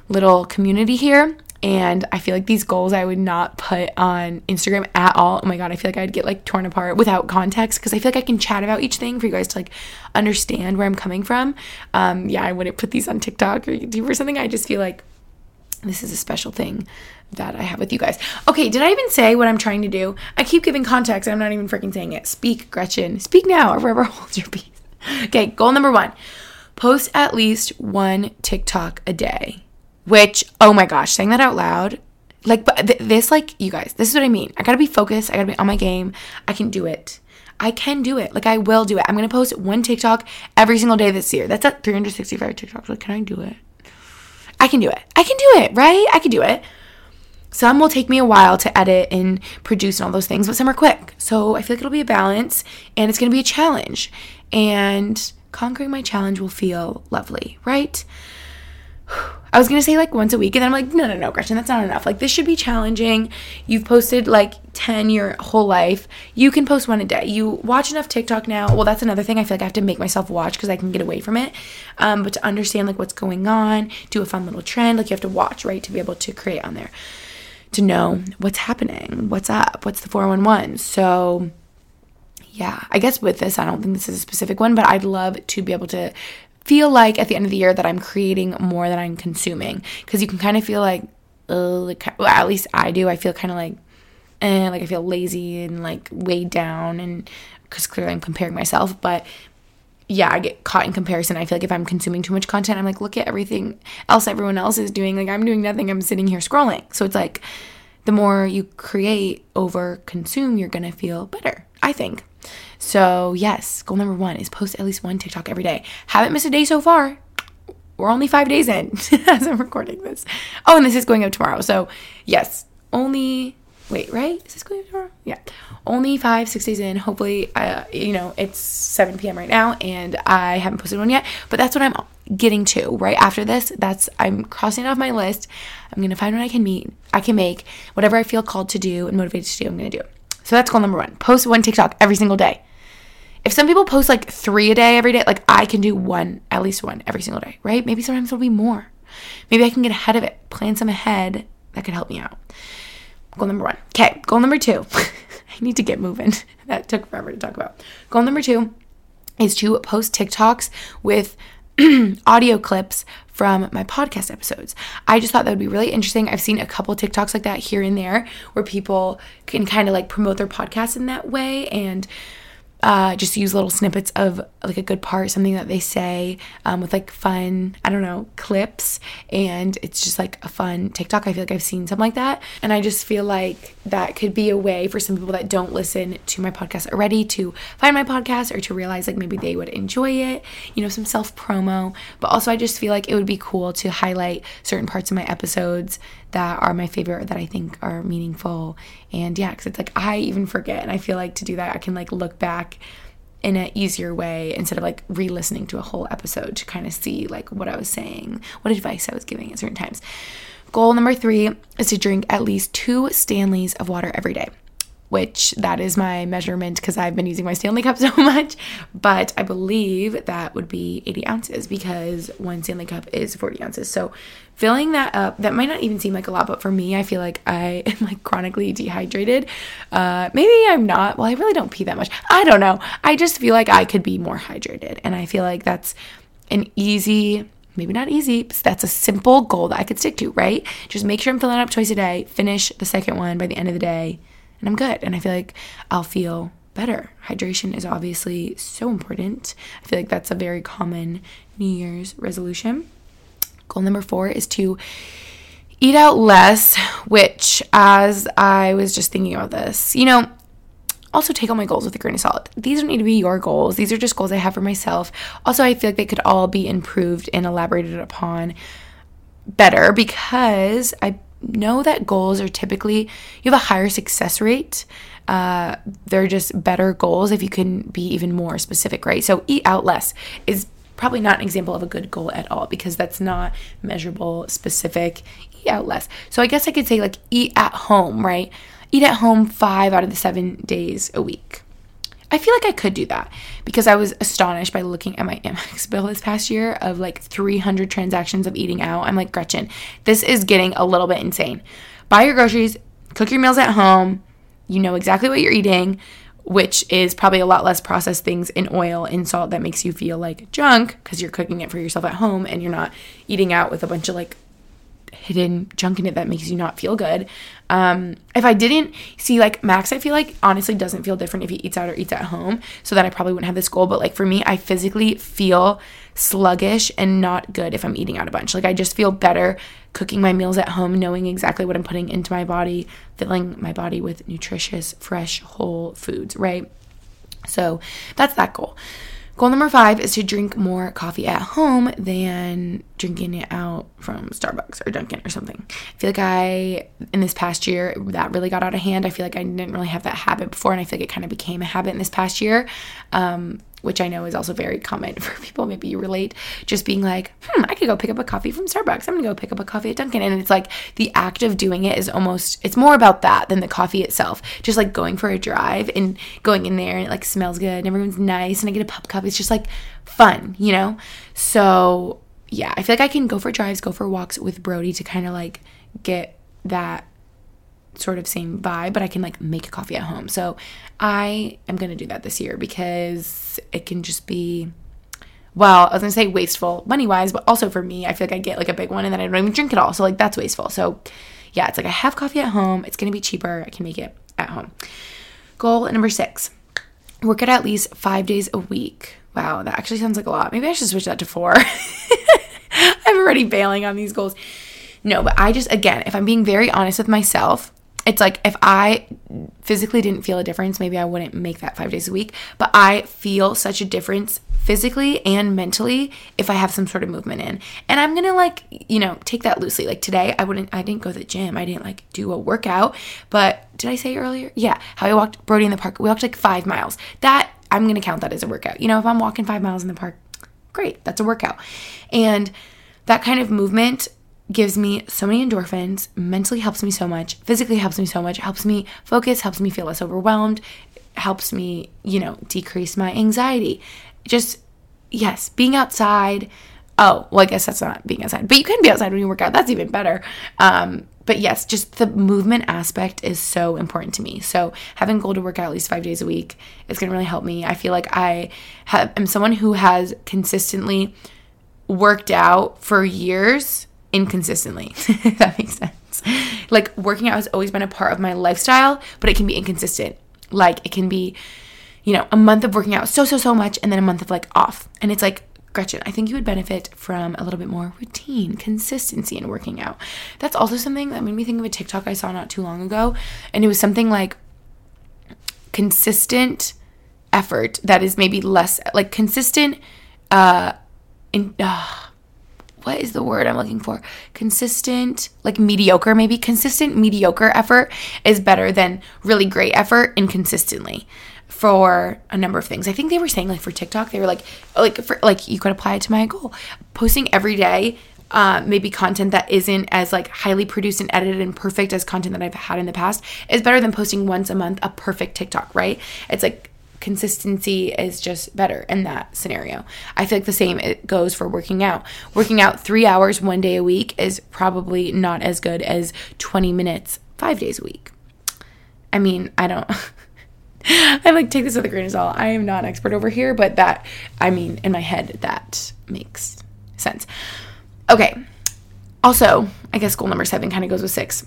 little community here. And I feel like these goals I would not put on Instagram at all. Oh my God, I feel like I'd get like torn apart without context because I feel like I can chat about each thing for you guys to like understand where I'm coming from. Um, yeah, I wouldn't put these on TikTok or YouTube or something. I just feel like this is a special thing that I have with you guys. Okay, did I even say what I'm trying to do? I keep giving context. I'm not even freaking saying it. Speak, Gretchen. Speak now or forever hold your peace. Okay, goal number one post at least one TikTok a day. Which, oh my gosh, saying that out loud, like, but th- this, like, you guys, this is what I mean. I gotta be focused. I gotta be on my game. I can do it. I can do it. Like, I will do it. I'm gonna post one TikTok every single day this year. That's at 365 TikToks. Like, can I do it? I can do it. I can do it, right? I can do it. Some will take me a while to edit and produce and all those things, but some are quick. So I feel like it'll be a balance and it's gonna be a challenge. And conquering my challenge will feel lovely, right? I was gonna say like once a week, and then I'm like, no, no, no, Gretchen, that's not enough. Like, this should be challenging. You've posted like 10 your whole life. You can post one a day. You watch enough TikTok now. Well, that's another thing I feel like I have to make myself watch because I can get away from it. Um, but to understand like what's going on, do a fun little trend, like you have to watch, right, to be able to create on there, to know what's happening, what's up, what's the 411. So, yeah, I guess with this, I don't think this is a specific one, but I'd love to be able to feel like at the end of the year that I'm creating more than I'm consuming because you can kind of feel like, uh, well, at least I do. I feel kind of like, eh, like I feel lazy and like weighed down, and because clearly I'm comparing myself. But yeah, I get caught in comparison. I feel like if I'm consuming too much content, I'm like, look at everything else everyone else is doing. Like, I'm doing nothing. I'm sitting here scrolling. So it's like, the more you create over consume, you're going to feel better, I think. So, yes, goal number one is post at least one TikTok every day. Haven't missed a day so far. We're only five days in as I'm recording this. Oh, and this is going up tomorrow. So, yes, only wait, right? Is this going up tomorrow? Yeah. Only five, six days in. Hopefully, uh, you know, it's 7 p.m. right now and I haven't posted one yet, but that's what I'm getting to right after this. That's, I'm crossing it off my list. I'm going to find what I can meet, I can make, whatever I feel called to do and motivated to do, I'm going to do. So that's goal number one. Post one TikTok every single day. If some people post like three a day every day, like I can do one, at least one every single day, right? Maybe sometimes it'll be more. Maybe I can get ahead of it, plan some ahead that could help me out. Goal number one. Okay, goal number two. I need to get moving. that took forever to talk about. Goal number two is to post TikToks with audio clips from my podcast episodes. I just thought that would be really interesting. I've seen a couple TikToks like that here and there where people can kind of like promote their podcast in that way and uh, just use little snippets of like a good part, something that they say um, with like fun, I don't know, clips. And it's just like a fun TikTok. I feel like I've seen something like that. And I just feel like that could be a way for some people that don't listen to my podcast already to find my podcast or to realize like maybe they would enjoy it, you know, some self promo. But also, I just feel like it would be cool to highlight certain parts of my episodes that are my favorite that I think are meaningful. And yeah, because it's like I even forget. And I feel like to do that, I can like look back in an easier way instead of like re listening to a whole episode to kind of see like what I was saying, what advice I was giving at certain times. Goal number three is to drink at least two Stanleys of water every day which that is my measurement because I've been using my Stanley cup so much. But I believe that would be 80 ounces because one Stanley cup is 40 ounces. So filling that up, that might not even seem like a lot, but for me, I feel like I am like chronically dehydrated. Uh, maybe I'm not. Well, I really don't pee that much. I don't know. I just feel like I could be more hydrated. And I feel like that's an easy maybe not easy, but that's a simple goal that I could stick to, right? Just make sure I'm filling up twice a day, finish the second one by the end of the day, and I'm good. And I feel like I'll feel better. Hydration is obviously so important. I feel like that's a very common New Year's resolution. Goal number four is to eat out less, which, as I was just thinking about this, you know, also take all my goals with a grain of salt. These don't need to be your goals. These are just goals I have for myself. Also, I feel like they could all be improved and elaborated upon better because I know that goals are typically you have a higher success rate. Uh, they're just better goals if you can be even more specific right? So eat out less is probably not an example of a good goal at all because that's not measurable specific. Eat out less. So i guess i could say like eat at home right? Eat at home five out of the seven days a week I feel like I could do that because I was astonished by looking at my Amex bill this past year of like 300 transactions of eating out. I'm like, Gretchen, this is getting a little bit insane. Buy your groceries, cook your meals at home. You know exactly what you're eating, which is probably a lot less processed things in oil and salt that makes you feel like junk because you're cooking it for yourself at home and you're not eating out with a bunch of like hidden junk in it that makes you not feel good. Um, if I didn't see like Max, I feel like honestly doesn't feel different if he eats out or eats at home. So then I probably wouldn't have this goal. But like for me, I physically feel sluggish and not good if I'm eating out a bunch. Like I just feel better cooking my meals at home, knowing exactly what I'm putting into my body, filling my body with nutritious, fresh, whole foods, right? So that's that goal. Goal number five is to drink more coffee at home than drinking it out from Starbucks or Dunkin' or something. I feel like I, in this past year, that really got out of hand. I feel like I didn't really have that habit before, and I feel like it kind of became a habit in this past year. Um, which I know is also very common for people. Maybe you relate, just being like, hmm, I could go pick up a coffee from Starbucks. I'm gonna go pick up a coffee at Dunkin'. And it's like the act of doing it is almost, it's more about that than the coffee itself. Just like going for a drive and going in there and it like smells good and everyone's nice and I get a pup cup. It's just like fun, you know? So yeah, I feel like I can go for drives, go for walks with Brody to kind of like get that sort of same vibe, but I can like make a coffee at home. So I am going to do that this year because it can just be, well, I was going to say wasteful money wise, but also for me, I feel like I get like a big one and then I don't even drink it all. So like that's wasteful. So yeah, it's like I have coffee at home. It's going to be cheaper. I can make it at home. Goal number six work out at least five days a week. Wow, that actually sounds like a lot. Maybe I should switch that to four. I'm already bailing on these goals. No, but I just, again, if I'm being very honest with myself, it's like if I physically didn't feel a difference, maybe I wouldn't make that five days a week. But I feel such a difference physically and mentally if I have some sort of movement in. And I'm gonna like, you know, take that loosely. Like today, I wouldn't, I didn't go to the gym. I didn't like do a workout. But did I say earlier? Yeah, how I walked Brody in the park. We walked like five miles. That, I'm gonna count that as a workout. You know, if I'm walking five miles in the park, great, that's a workout. And that kind of movement gives me so many endorphins, mentally helps me so much, physically helps me so much, helps me focus, helps me feel less overwhelmed, helps me, you know, decrease my anxiety. Just, yes, being outside. Oh, well, I guess that's not being outside, but you can be outside when you work out. That's even better. Um, but yes, just the movement aspect is so important to me. So having goal to work out at least five days a week is going to really help me. I feel like I have, am someone who has consistently worked out for years inconsistently. that makes sense. Like working out has always been a part of my lifestyle, but it can be inconsistent. Like it can be, you know, a month of working out so, so, so much and then a month of like off. And it's like, Gretchen, I think you would benefit from a little bit more routine, consistency in working out. That's also something that made me think of a TikTok I saw not too long ago. And it was something like consistent effort that is maybe less like consistent uh in uh, what is the word I'm looking for? Consistent, like mediocre, maybe consistent mediocre effort is better than really great effort inconsistently for a number of things. I think they were saying like for TikTok, they were like like for like you could apply it to my goal. Posting every day uh, maybe content that isn't as like highly produced and edited and perfect as content that I've had in the past is better than posting once a month a perfect TikTok, right? It's like consistency is just better in that scenario. I feel like the same it goes for working out. Working out 3 hours one day a week is probably not as good as 20 minutes 5 days a week. I mean, I don't I like take this with a grain of salt. I am not an expert over here, but that I mean, in my head that makes sense. Okay. Also, I guess goal number 7 kind of goes with 6.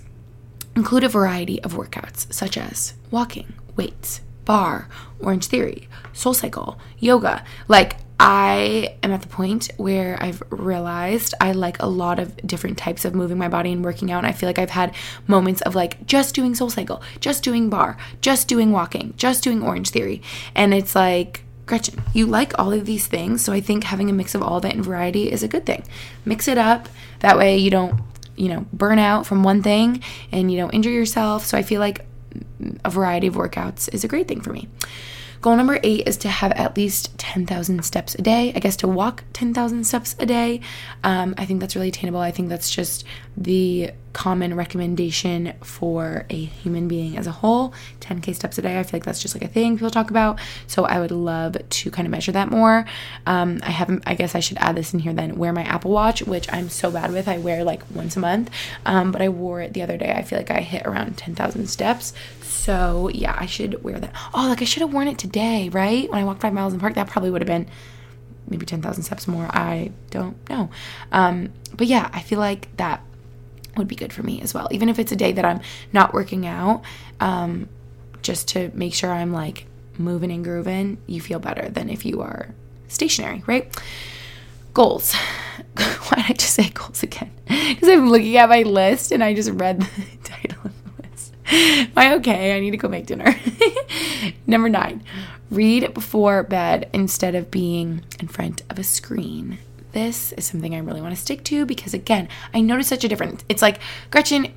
Include a variety of workouts such as walking, weights, barre, Orange Theory, Soul Cycle, yoga. Like, I am at the point where I've realized I like a lot of different types of moving my body and working out. And I feel like I've had moments of like just doing Soul Cycle, just doing barre, just doing walking, just doing Orange Theory. And it's like, Gretchen, you like all of these things. So I think having a mix of all that and variety is a good thing. Mix it up. That way you don't, you know, burn out from one thing and you don't injure yourself. So I feel like a variety of workouts is a great thing for me. Goal number eight is to have at least 10,000 steps a day. I guess to walk 10,000 steps a day. Um, I think that's really attainable. I think that's just the common recommendation for a human being as a whole. 10k steps a day i feel like that's just like a thing people talk about. So i would love to kind of measure that more. Um, i haven't i guess i should add this in here then. Wear my apple watch which i'm so bad with. I wear like once a month. Um, but i wore it the other day. I feel like i hit around 10000 steps. So yeah i should wear that. Oh like i should have worn it today right? When i walked five miles in the park that probably would have been maybe 10,000 steps more. I don't know. Um, but yeah, I feel like that would be good for me as well. Even if it's a day that I'm not working out, um, just to make sure I'm like moving and grooving, you feel better than if you are stationary, right? Goals. Why did I just say goals again? Because I'm looking at my list and I just read the title of the list. Am I okay? I need to go make dinner. Number nine, read before bed instead of being in front of a screen this is something I really want to stick to because, again, I notice such a difference. It's like, Gretchen,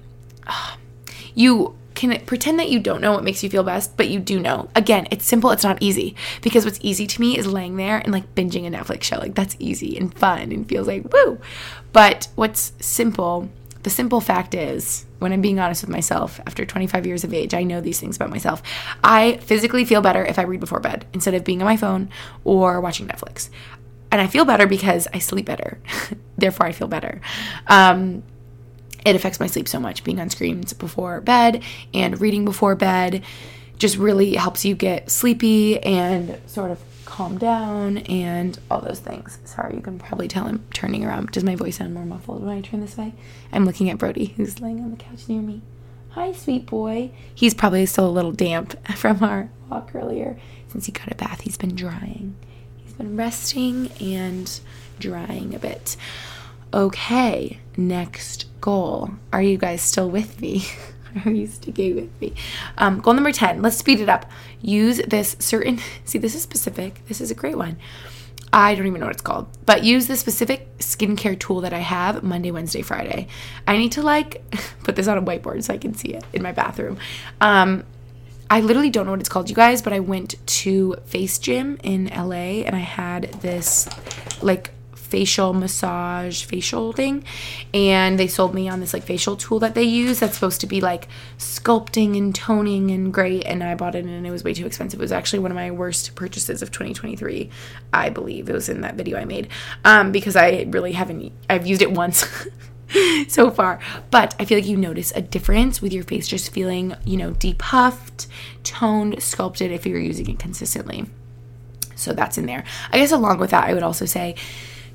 you can pretend that you don't know what makes you feel best, but you do know. Again, it's simple, it's not easy. Because what's easy to me is laying there and like binging a Netflix show. Like that's easy and fun and feels like woo. But what's simple, the simple fact is, when I'm being honest with myself, after 25 years of age, I know these things about myself. I physically feel better if I read before bed instead of being on my phone or watching Netflix and I feel better because I sleep better. Therefore, I feel better. Um, it affects my sleep so much being on screens before bed and reading before bed just really helps you get sleepy and sort of calm down and all those things. Sorry, you can probably tell I'm turning around. Does my voice sound more muffled when I turn this way? I'm looking at Brody, who's laying on the couch near me. Hi, sweet boy. He's probably still a little damp from our walk earlier. Since he got a bath, he's been drying. Been resting and drying a bit. Okay, next goal. Are you guys still with me? Are you sticking with me? Um, goal number 10. Let's speed it up. Use this certain, see, this is specific. This is a great one. I don't even know what it's called, but use the specific skincare tool that I have Monday, Wednesday, Friday. I need to like put this on a whiteboard so I can see it in my bathroom. Um, I literally don't know what it's called, you guys, but I went to Face Gym in LA and I had this like facial massage facial thing and they sold me on this like facial tool that they use that's supposed to be like sculpting and toning and great and I bought it and it was way too expensive. It was actually one of my worst purchases of 2023. I believe it was in that video I made um because I really haven't I've used it once so far. But I feel like you notice a difference with your face just feeling, you know, depuffed, toned, sculpted if you're using it consistently. So that's in there. I guess along with that, I would also say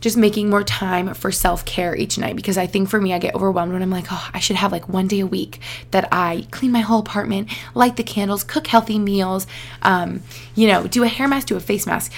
just making more time for self care each night because I think for me, I get overwhelmed when I'm like, oh, I should have like one day a week that I clean my whole apartment, light the candles, cook healthy meals, um, you know, do a hair mask, do a face mask,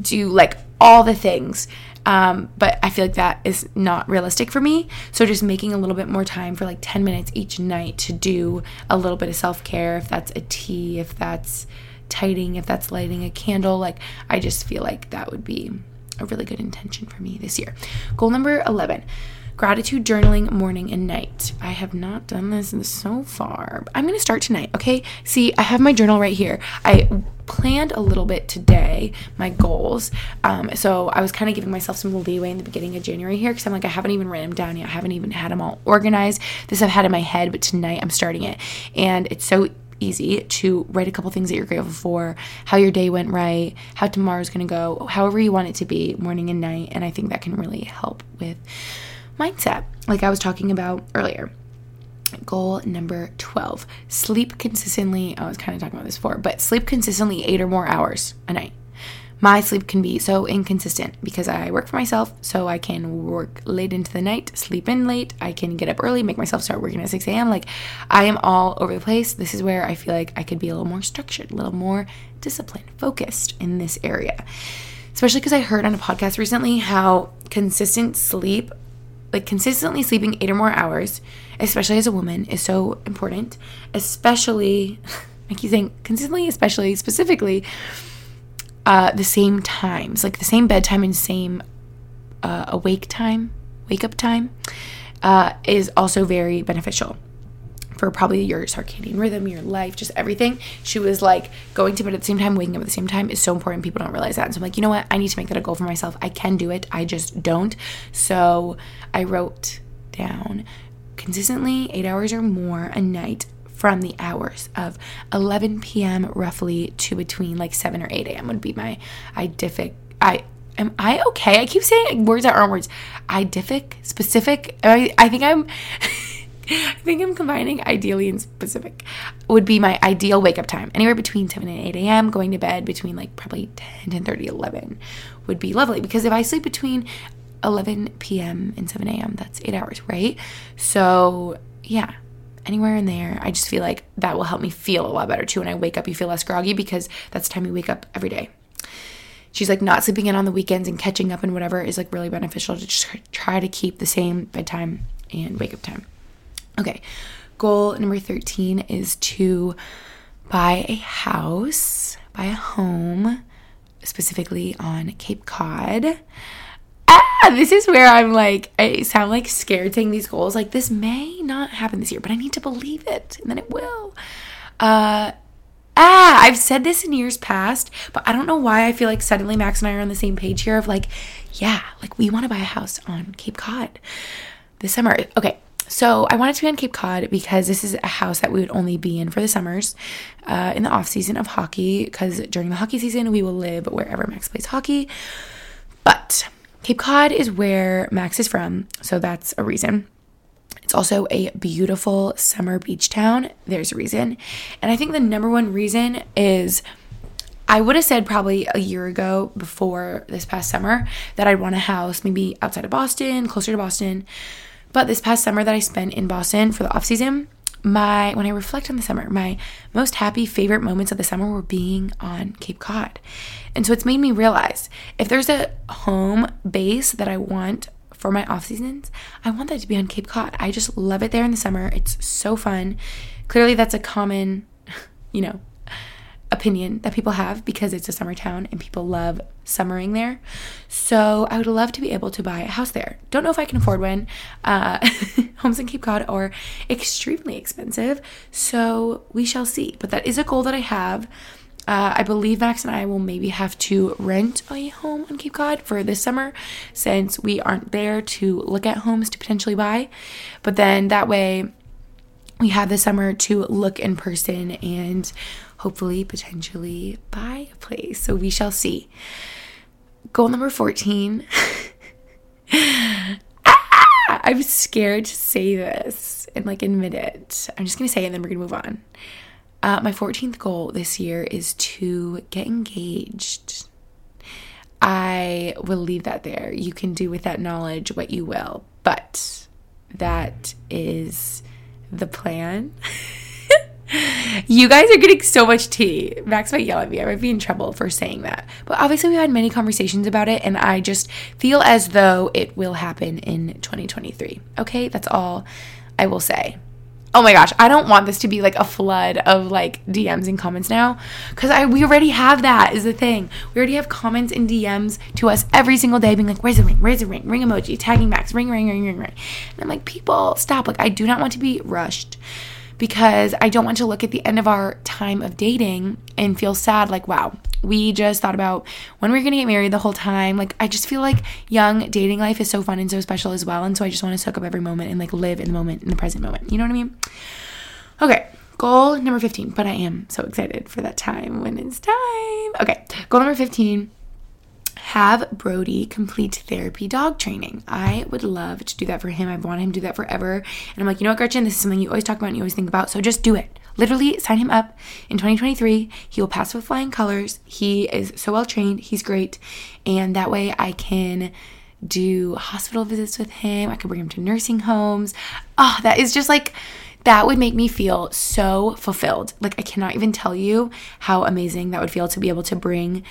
do like all the things. Um, but I feel like that is not realistic for me. So just making a little bit more time for like 10 minutes each night to do a little bit of self care, if that's a tea, if that's tidying, if that's lighting a candle, like I just feel like that would be a really good intention for me this year. Goal number 11 gratitude journaling morning and night. I have not done this so far. I'm going to start tonight, okay? See, I have my journal right here. I planned a little bit today my goals. Um, so I was kind of giving myself some leeway in the beginning of January here because I'm like, I haven't even written them down yet. I haven't even had them all organized. This I've had in my head, but tonight I'm starting it. And it's so easy to write a couple things that you're grateful for, how your day went right, how tomorrow's going to go, however you want it to be, morning and night. And I think that can really help with mindset, like I was talking about earlier. Goal number 12 sleep consistently. I was kind of talking about this before, but sleep consistently eight or more hours a night my sleep can be so inconsistent because I work for myself, so I can work late into the night, sleep in late. I can get up early, make myself start working at 6 a.m. Like, I am all over the place. This is where I feel like I could be a little more structured, a little more disciplined, focused in this area. Especially because I heard on a podcast recently how consistent sleep, like consistently sleeping eight or more hours, especially as a woman, is so important. Especially, I keep saying consistently, especially, specifically uh, the same times, like the same bedtime and same uh, awake time, wake up time, uh, is also very beneficial for probably your circadian rhythm, your life, just everything. She was like, going to bed at the same time, waking up at the same time is so important. People don't realize that. And so I'm like, you know what? I need to make that a goal for myself. I can do it. I just don't. So I wrote down consistently eight hours or more a night from the hours of 11 p.m. roughly to between like 7 or 8 a.m. would be my idific. I am I okay? I keep saying words that aren't words. Idific specific. I, I think I'm. I think I'm combining ideally and specific. Would be my ideal wake up time. Anywhere between 7 and 8 a.m. Going to bed between like probably 10, 10 30, 11 would be lovely. Because if I sleep between 11 p.m. and 7 a.m., that's eight hours, right? So yeah, anywhere in there. I just feel like that will help me feel a lot better too. When I wake up, you feel less groggy because that's the time you wake up every day. She's like not sleeping in on the weekends and catching up and whatever is like really beneficial to just try to keep the same bedtime and wake up time. Okay, goal number 13 is to buy a house, buy a home, specifically on Cape Cod ah, this is where I'm like, I sound like scared saying these goals. Like, this may not happen this year, but I need to believe it, and then it will. Uh, ah, I've said this in years past, but I don't know why I feel like suddenly Max and I are on the same page here of like, yeah, like we want to buy a house on Cape Cod this summer. Okay. So I wanted to be on Cape Cod because this is a house that we would only be in for the summers, uh, in the off season of hockey. Because during the hockey season, we will live wherever Max plays hockey. But Cape Cod is where Max is from, so that's a reason. It's also a beautiful summer beach town. There's a reason. And I think the number one reason is I would have said probably a year ago before this past summer that I'd want a house maybe outside of Boston, closer to Boston. But this past summer that I spent in Boston for the off season, my when I reflect on the summer, my most happy favorite moments of the summer were being on Cape Cod. And so it's made me realize if there's a home base that I want for my off seasons, I want that to be on Cape Cod. I just love it there in the summer. It's so fun. Clearly that's a common, you know, opinion that people have because it's a summer town and people love summering there. So I would love to be able to buy a house there. Don't know if I can afford one. Uh, homes in Cape Cod are extremely expensive. So we shall see. But that is a goal that I have. Uh, I believe Max and I will maybe have to rent a home on Cape Cod for this summer since we aren't there to look at homes to potentially buy. But then that way, we have the summer to look in person and hopefully potentially buy a place. So we shall see. Goal number 14. ah, I'm scared to say this and like admit it. I'm just to say it and then we're to move on. Uh, my 14th goal this year is to get engaged. I will leave that there. You can do with that knowledge what you will, but that is the plan. you guys are getting so much tea. Max might yell at me. I might be in trouble for saying that. But obviously, we had many conversations about it, and I just feel as though it will happen in 2023. Okay, that's all I will say. Oh my gosh, I don't want this to be like a flood of like DMs and comments now cuz I we already have that is the thing. We already have comments and DMs to us every single day being like where's the ring? Where's the ring? Ring emoji, tagging Max, ring ring ring ring ring. And I'm like people, stop. Like I do not want to be rushed because I don't want to look at the end of our time of dating and feel sad like, wow, we just thought about when we are going to get married the whole time. Like, I just feel like young dating life is so fun and so special as well. And so I just want to soak up every moment and like live in the moment, in the present moment. You know what I mean? Okay, goal number 15. But I am so excited for that time when it's time. Okay, goal number 15 have Brody complete therapy dog training. I would love to do that for him. I've wanted him to do that forever. And I'm like, you know what, Gretchen, this is something you always talk about and you always think about. So just do it. Literally sign him up in 2023. He will pass with flying colors. He is so well trained. He's great. And that way I can do hospital visits with him. I could bring him to nursing homes. Oh, that is just like that would make me feel so fulfilled. Like I cannot even tell you how amazing that would feel to be able to bring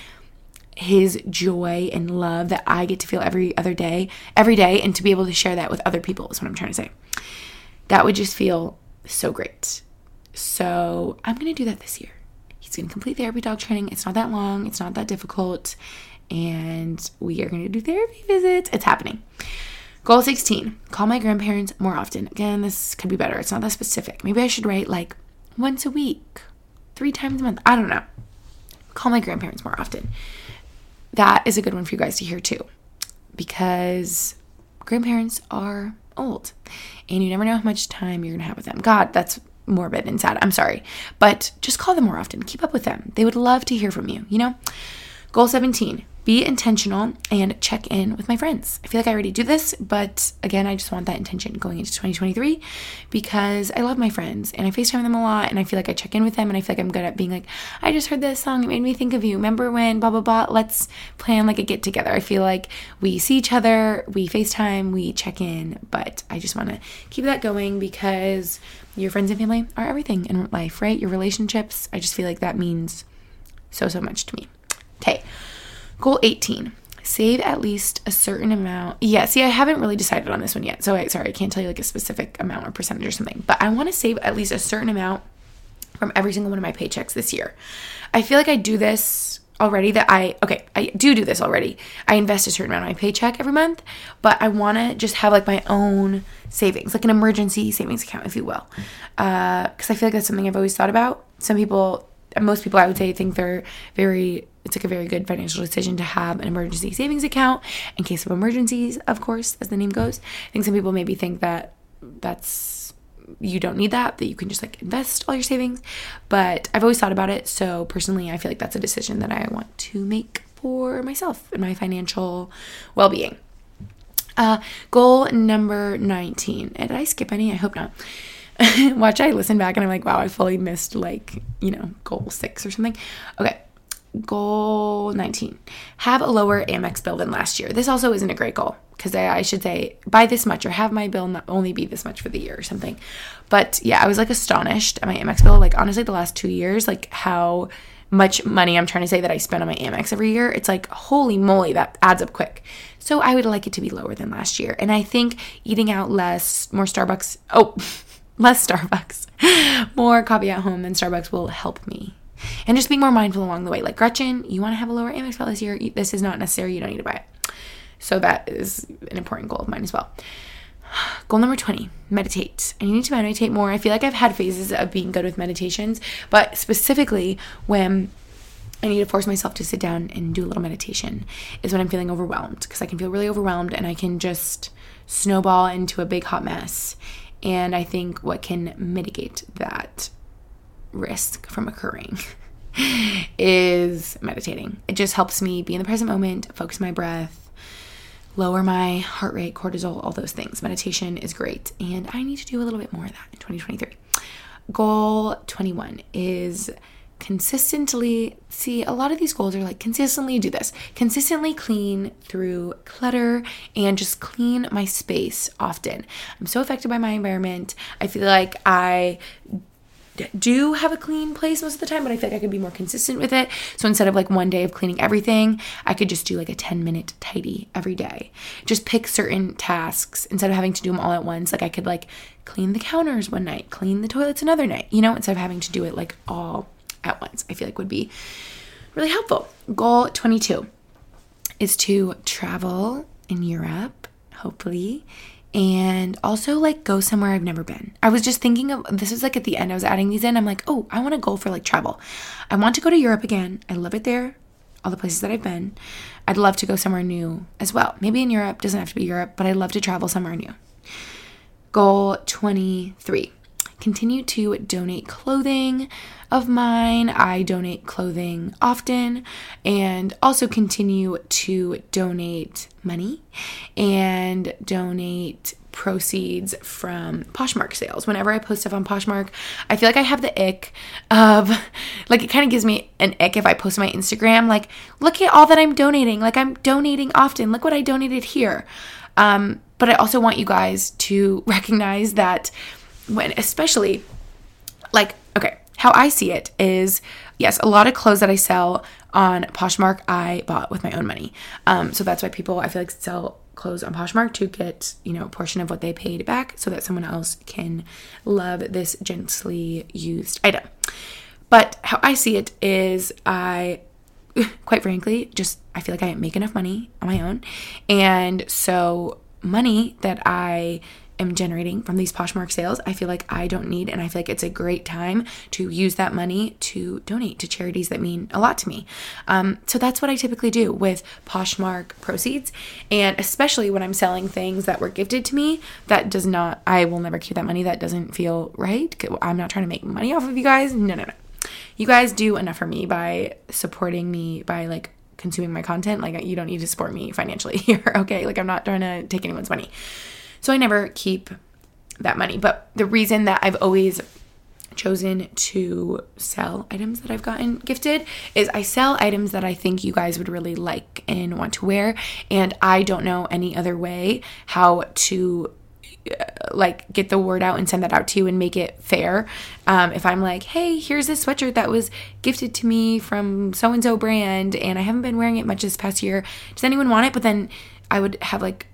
his joy and love that I get to feel every other day, every day, and to be able to share that with other people is what I'm trying to say. That would just feel so great. So I'm going to do that this year. He's going to complete therapy dog training. It's not that long, it's not that difficult. And we are going to do therapy visits. It's happening. Goal 16 call my grandparents more often. Again, this could be better. It's not that specific. Maybe I should write like once a week, three times a month. I don't know. Call my grandparents more often that is a good one for you guys to hear too, because grandparents are old and you never know how much time you're gonna have with them. God, that's morbid and sad. I'm sorry. But just call them more often. Keep up with them. They would love to hear from you, you know? Goal 17 be intentional and check in with my friends. I feel like I already do this, but again, I just want that intention going into 2023 because I love my friends and I FaceTime them a lot and I feel like I check in with them and I feel like I'm good at being like, I just heard this song, it made me think of you. Remember when blah blah blah? Let's plan like a get together. I feel like we see each other, we FaceTime, we check in, but I just want to keep that going because your friends and family are everything in life, right? Your relationships, I just feel like that means so so much to me. Okay. Goal 18 save at least a certain amount. Yeah, see, I haven't really decided on this one yet. So, I, sorry, I can't tell you like a specific amount or percentage or something, but I want to save at least a certain amount from every single one of my paychecks this year. I feel like I do this already that I, okay, I do do this already. I invest a certain amount of my paycheck every month, but I want to just have like my own savings, like an emergency savings account, if you will. Because uh, I feel like that's something I've always thought about. Some people, most people I would say think they're very it's like a very good financial decision to have an emergency savings account in case of emergencies, of course, as the name goes. I think some people maybe think that that's you don't need that, that you can just like invest all your savings. But I've always thought about it. So personally, I feel like that's a decision that I want to make for myself and my financial well being. Uh, goal number 19. Did I skip any? I hope not. Watch I listen back and I'm like, wow, I fully missed like, you know, goal six or something. Okay. goal 19 have a lower Amex bill than last year. This also isn't a great goal because I, I, should say buy this much or have my bill not only be this much for the year or something. But yeah, I was like astonished at my Amex bill. Like honestly, the last two years, like how much money I'm trying to say that I spend on my Amex every year. It's like, holy moly, that adds up quick. So I would like it to be lower than last year. And I think eating out less, more Starbucks, oh, less Starbucks, more coffee at home than Starbucks will help me. And just being more mindful along the way. Like Gretchen, you want to have a lower Amex bill this year. This is not necessary. You don't need to buy it. So that is an important goal of mine as well. Goal number 20 meditate. I need to meditate more. I feel like I've had phases of being good with meditations, but specifically when I need to force myself to sit down and do a little meditation is when I'm feeling overwhelmed because I can feel really overwhelmed and I can just snowball into a big hot mess. And I think what can mitigate that risk from occurring is meditating. It just helps me be in the present moment, focus my breath, lower my heart rate, cortisol, all those things. Meditation is great. And I need to do a little bit more of that in 2023. Goal 21 is consistently see a lot of these goals are like consistently do this consistently clean through clutter and just clean my space often i'm so affected by my environment i feel like i do have a clean place most of the time, but I feel like I could be more consistent with it. So instead of like one day of cleaning everything, I could just do like a 10 minute tidy every day. Just pick certain tasks instead of having to do them all at once. Like I could like clean the counters one night, clean the toilets another night, you know, instead of having to do it like all at once. I feel like would be really helpful. Goal 22 is to travel in Europe, hopefully, and also like go somewhere I've never been. I was just thinking of this was like at the end, I was adding these in. I'm like, oh, I want to go for like travel. I want to go to Europe again. I love it there, all the places that I've been. I'd love to go somewhere new as well. Maybe in Europe, doesn't have to be Europe, but I'd love to travel somewhere new. Goal 23 continue to donate clothing of mine. I donate clothing often and also continue to donate money and donate proceeds from Poshmark sales. Whenever I post stuff on Poshmark, I feel like I have the ick of like it kind of gives me an ick if I post my Instagram like look at all that I'm donating. Like I'm donating often. Look what I donated here. Um but I also want you guys to recognize that when especially like okay how i see it is yes a lot of clothes that i sell on poshmark i bought with my own money. Um, so that's why people i feel like sell clothes on poshmark to get you know a portion of what they paid back so that someone else can love this gently used item. But how i see it is i quite frankly just i feel like i make enough money on my own. And so money that i am generating from these Poshmark sales, I feel like I don't need, and I feel like it's a great time to use that money to donate to charities that mean a lot to me. Um, so that's what I typically do with Poshmark proceeds, and especially when I'm selling things that were gifted to me. That does not, I will never keep that money. That doesn't feel right. I'm not trying to make money off of you guys. No, no, no. You guys do enough for me by supporting me by like consuming my content. Like you don't need to support me financially here. Okay, like I'm not trying to take anyone's money. So I never keep that money. But the reason that I've always chosen to sell items that I've gotten gifted is I sell items that I think you guys would really like and want to wear and I don't know any other way how to uh, like get the word out and send that out to you and make it fair. Um, if I'm like, hey, here's this sweatshirt that was gifted to me from so and so brand and I haven't been wearing it much this past year. Does anyone want it? But then I would have like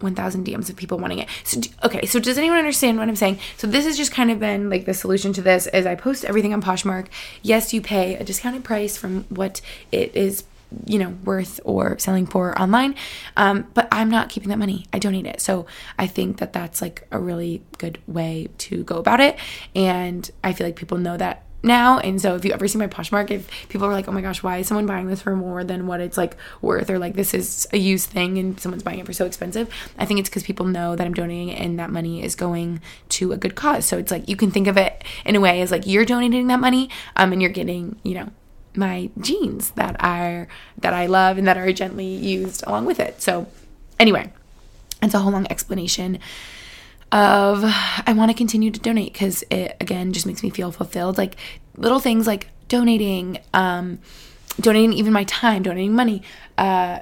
1000 DMs of people wanting it. So okay, so does anyone understand what I'm saying? So this has just kind of been like the solution to this is I post everything on Poshmark. Yes, you pay a discounted price from what it is you know worth or selling for online um, but i'm not keeping that money i donate it so i think that that's like a really good way to go about it and i feel like people know that now. And so if you ever see my Poshmark, if people are like, oh my gosh, why is someone buying this for more than what it's like worth, or like this is a used thing and someone's buying it for so expensive, I think it's because people know that I'm donating and that money is going to a good cause. So it's like you can think of it in a way as like you're donating that money, um, and you're getting, you know, my jeans that are that I love and that are gently used along with it. So anyway, it's a whole long explanation of I want to continue to donate because it again just makes me feel fulfilled. Like little things like donating, um, donating even my time, donating money, uh,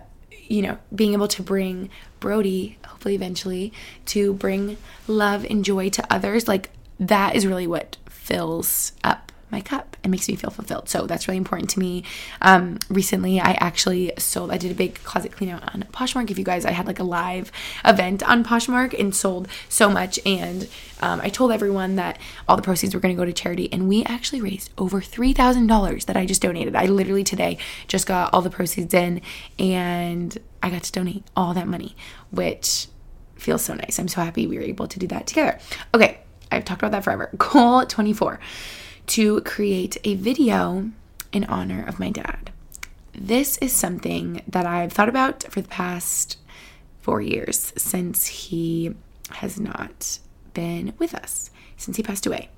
you know, being able to bring Brody, hopefully eventually, to bring love and joy to others, like that is really what fills up my cup and makes me feel fulfilled. So that's really important to me. Um, recently, I actually sold, I did a big closet clean out on Poshmark. If you guys, I had like a live event on Poshmark and sold so much. And um, I told everyone that all the proceeds were going to go to charity. And we actually raised over $3,000 that I just donated. I literally today just got all the proceeds in and I got to donate all that money, which feels so nice. I'm so happy we were able to do that together. Okay, I've talked about that forever. Goal 24 to create a video in honor of my dad. This is something that I've thought about for the past four years since he has not been with us, since he passed away.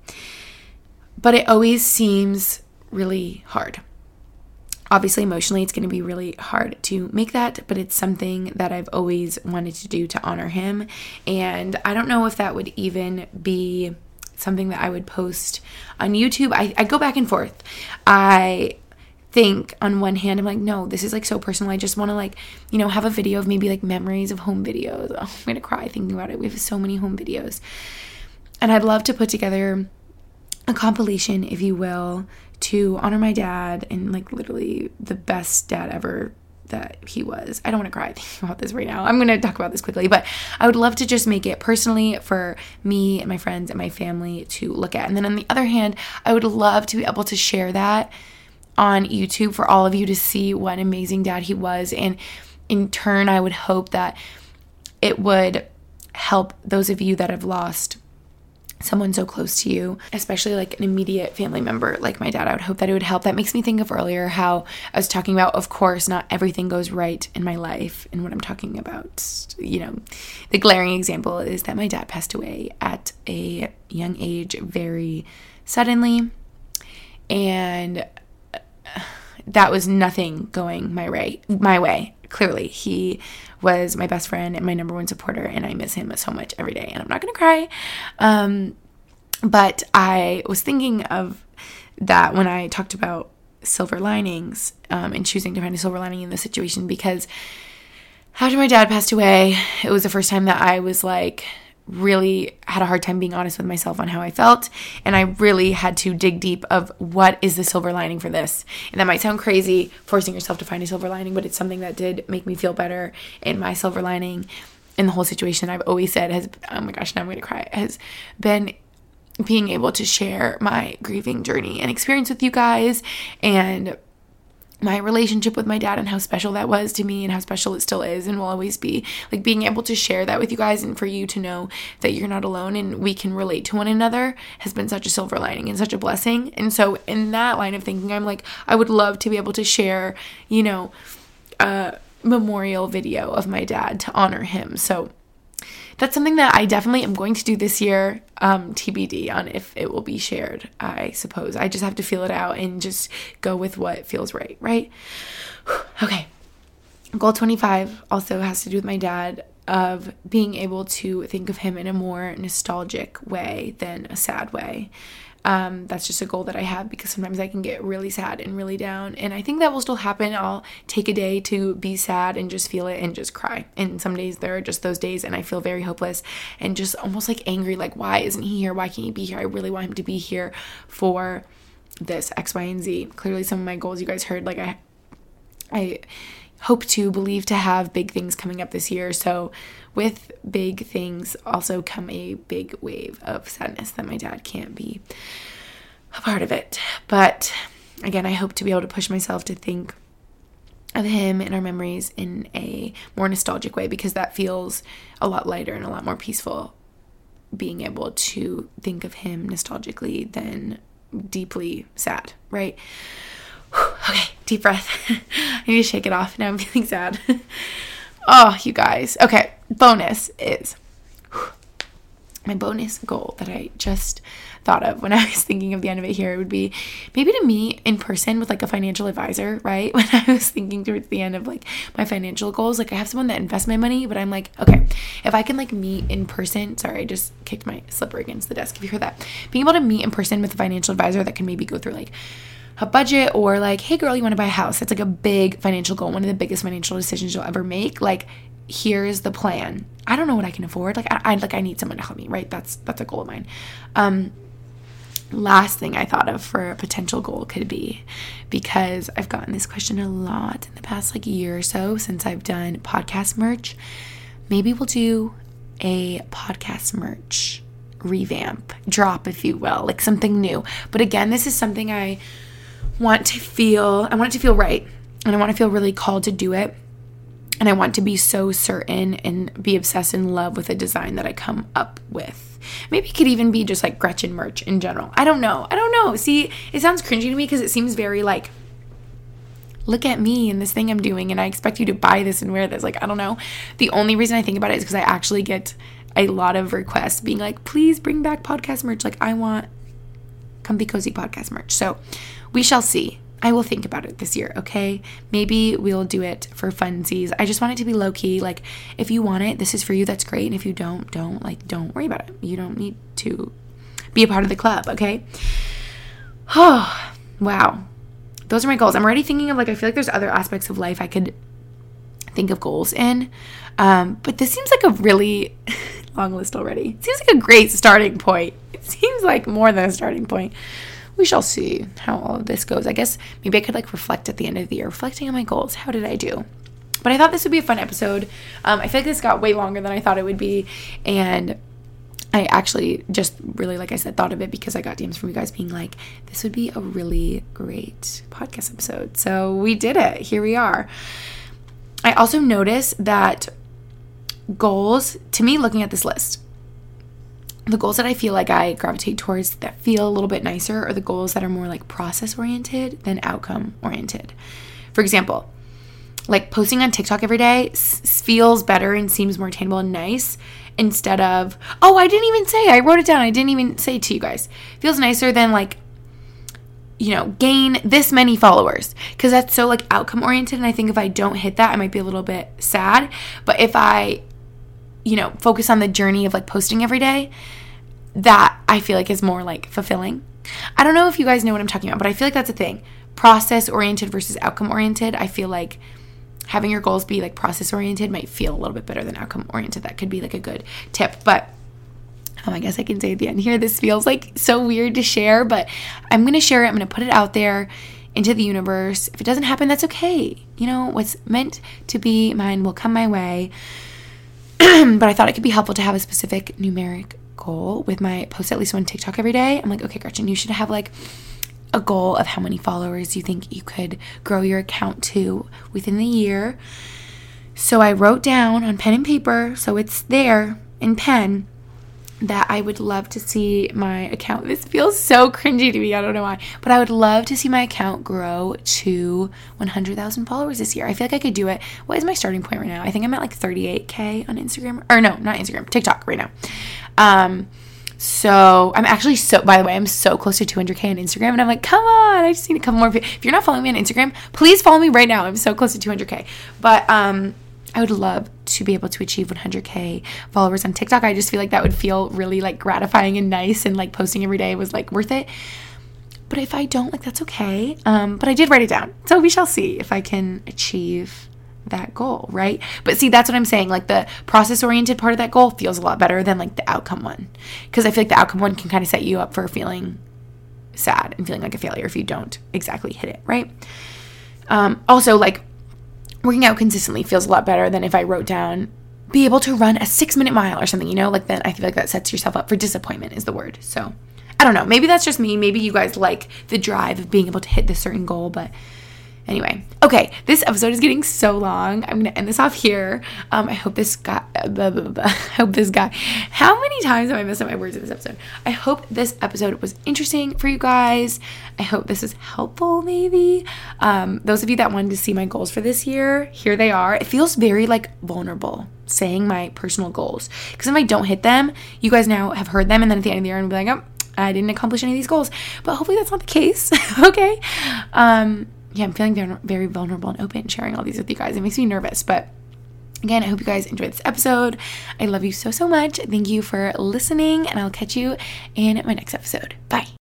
But it always seems really hard. Obviously, emotionally, it's going to be really hard to make that, but it's something that I've always wanted to do to honor him. And I don't know if that would even be something that I would post on YouTube. I, I go back and forth. I think on one hand i'm like no this is like so personal i just want to like you know have a video of maybe like memories of home videos oh, i'm gonna cry thinking about it we have so many home videos and i'd love to put together a compilation if you will to honor my dad and like literally the best dad ever that he was. I don't want to cry thinking about this right now. I'm going to talk about this quickly, but I would love to just make it personally for me and my friends and my family to look at. And then on the other hand, I would love to be able to share that on YouTube for all of you to see what an amazing dad he was. And in turn, I would hope that it would help those of you that have lost someone so close to you, especially like an immediate family member like my dad. I would hope that it would help. That makes me think of earlier how I was talking about, of course, not everything goes right in my life. And what I'm talking about, you know, the glaring example is that my dad passed away at a young age very suddenly. And uh, that was nothing going my way my way clearly he was my best friend and my number one supporter and i miss him so much every day and i'm not gonna cry. Um, but i was thinking of that when i talked about silver linings um, and choosing to find a silver lining in the situation because after my dad passed away it was the first time that i was like really had a hard time being honest with myself on how I felt. And I really had to dig deep of what is the silver lining for this. And that might sound crazy forcing yourself to find a silver lining, but it's something that did make me feel better and my silver lining. In the whole situation I've always said has oh my gosh, now I'm going to cry has been being able to share my grieving journey and experience with you guys. And my relationship with my dad and how special that was to me and how special it still is and will always be. Like being able to share that with you guys and for you to know that you're not alone and we can relate to one another has been such a silver lining and such a blessing. And so, in that line of thinking, I'm like, I would love to be able to share, you know, a memorial video of my dad to honor him. So, that's something that I definitely am going to do this year. Um, TBD on if it will be shared, I suppose. I just have to feel it out and just go with what feels right, right? okay. Goal 25 also has to do with my dad of being able to think of him in a more nostalgic way than a sad way. Um, that's just a goal that I have because sometimes I can get really sad and really down. And I think that will still happen. I'll take a day to be sad and just feel it and just cry. And some days there are just those days and I feel very hopeless and just almost like angry like, why isn't he here? Why can't he be here? I really want him to be here for this X, Y, and Z. Clearly, some of my goals you guys heard, like, I, I, hope to believe to have big things coming up this year. So, with big things, also come a big wave of sadness that my dad can't be a part of it. But again, I hope to be able to push myself to think of him and our memories in a more nostalgic way because that feels a lot lighter and a lot more peaceful being able to think of him nostalgically than deeply sad, right? Okay, deep breath. I need to shake it off. Now I'm feeling sad. oh, you guys. Okay, bonus is my bonus goal that I just thought of when I was thinking of the end of it here would be maybe to meet in person with like a financial advisor, right? When I was thinking towards the end of like my financial goals, like I have someone that invests my money, but I'm like, okay, if I can like meet in person, sorry, I just kicked my slipper against the desk if you heard that. Being able to meet in person with a financial advisor that can maybe go through like a budget or like, hey girl, you want to buy a house. That's like a big financial goal, one of the biggest financial decisions you'll ever make. Like, here's the plan. I don't know what I can afford. Like, I, I like I need someone to help me, right? That's that's a goal of mine. Um, last thing I thought of for a potential goal could be because I've gotten this question a lot in the past like year or so since I've done podcast merch. Maybe we'll do a podcast merch revamp, drop, if you will, like something new. But again, this is something I want to feel, I want it to feel right. And I want to feel really called to do it. And I want to be so certain and be obsessed in love with a design that I come up with. Maybe it could even be just like Gretchen merch in general. I don't know. I don't know. See, it sounds cringy to me because it seems very like, look at me and this thing I'm doing, and I expect you to buy this and wear this. Like, I don't know. The only reason I think about it is because I actually get a lot of requests being like, please bring back podcast merch. Like, I want comfy cozy podcast merch. So we shall see. I will think about it this year, okay? Maybe we'll do it for funsies. I just want it to be low key. Like, if you want it, this is for you, that's great. And if you don't, don't, like, don't worry about it. You don't need to be a part of the club, okay? Oh, wow. Those are my goals. I'm already thinking of, like, I feel like there's other aspects of life I could think of goals in. Um, but this seems like a really long list already. It seems like a great starting point. It seems like more than a starting point we shall see how all of this goes. I guess maybe I could like reflect at the end of the year, reflecting on my goals. How did I do? But I thought this would be a fun episode. Um, I feel like this got way longer than I thought it would be. And I actually just really, like I said, thought of it because I got DMs from you guys being like, this would be a really great podcast episode. So we did it. Here we are. I also noticed that goals, to me, looking at this list, the goals that I feel like I gravitate towards that feel a little bit nicer are the goals that are more like process oriented than outcome oriented. For example, like posting on TikTok every day s- feels better and seems more attainable and nice instead of, oh, I didn't even say, I wrote it down, I didn't even say to you guys. Feels nicer than like, you know, gain this many followers because that's so like outcome oriented. And I think if I don't hit that, I might be a little bit sad. But if I, you know, focus on the journey of like posting every day, that I feel like is more like fulfilling. I don't know if you guys know what I'm talking about, but I feel like that's a thing. Process oriented versus outcome oriented. I feel like having your goals be like process oriented might feel a little bit better than outcome oriented. That could be like a good tip. But um, I guess I can say at the end here, this feels like so weird to share, but I'm going to share it. I'm going to put it out there into the universe. If it doesn't happen, that's okay. You know, what's meant to be mine will come my way. but I thought it could be helpful to have a specific numeric goal with my post at least one TikTok every day. I'm like, okay, Gretchen, you should have like a goal of how many followers you think you could grow your account to within the year. So I wrote down on pen and paper, so it's there in pen, that I would love to see my account. This feels so cringy to me. I don't know why. But I would love to see my account grow to 100,000 followers this year. I feel like I could do it. What is my starting point right now? I think I'm at like 38K on Instagram. Or no, not Instagram, TikTok right now. Um, so I'm actually so, by the way, I'm so close to 200K on Instagram. And I'm like, come on, I just need a couple more. If you're not following me on Instagram, please follow me right now. I'm so close to 200K. But, um, I would love to be able to achieve 100k followers on TikTok. I just feel like that would feel really like gratifying and nice and like posting every day was like worth it. But if I don't, like that's okay. Um, but I did write it down. So we shall see if I can achieve that goal, right? But see, that's what I'm saying. Like the process oriented part of that goal feels a lot better than like the outcome one. Because I feel like the outcome one can kind of set you up for feeling sad and feeling like a failure if you don't exactly hit it, right? Um, also, like working out consistently feels a lot better than if I wrote down be able to run a six minute mile or something, you know, like then I feel like that sets yourself up for disappointment, is the word. So I don't know. Maybe that's just me. Maybe you guys like the drive of being able to hit this certain goal, but Anyway, okay, this episode is getting so long. I'm gonna end this off here. Um, I hope this got. Blah, blah, blah. I hope this guy. How many times have I messed up my words in this episode? I hope this episode was interesting for you guys. I hope this is helpful. Maybe um, those of you that wanted to see my goals for this year, here they are. It feels very like vulnerable saying my personal goals because if I don't hit them, you guys now have heard them, and then at the end of the year, I'm be like, oh, I didn't accomplish any of these goals. But hopefully that's not the case. okay. Um, yeah, I'm feeling very, vulnerable and open sharing all these with you guys. It makes me nervous, but Again, I hope you guys enjoyed this episode. I love you so, so much. Thank you for listening, and I'll catch you in my next episode. Bye.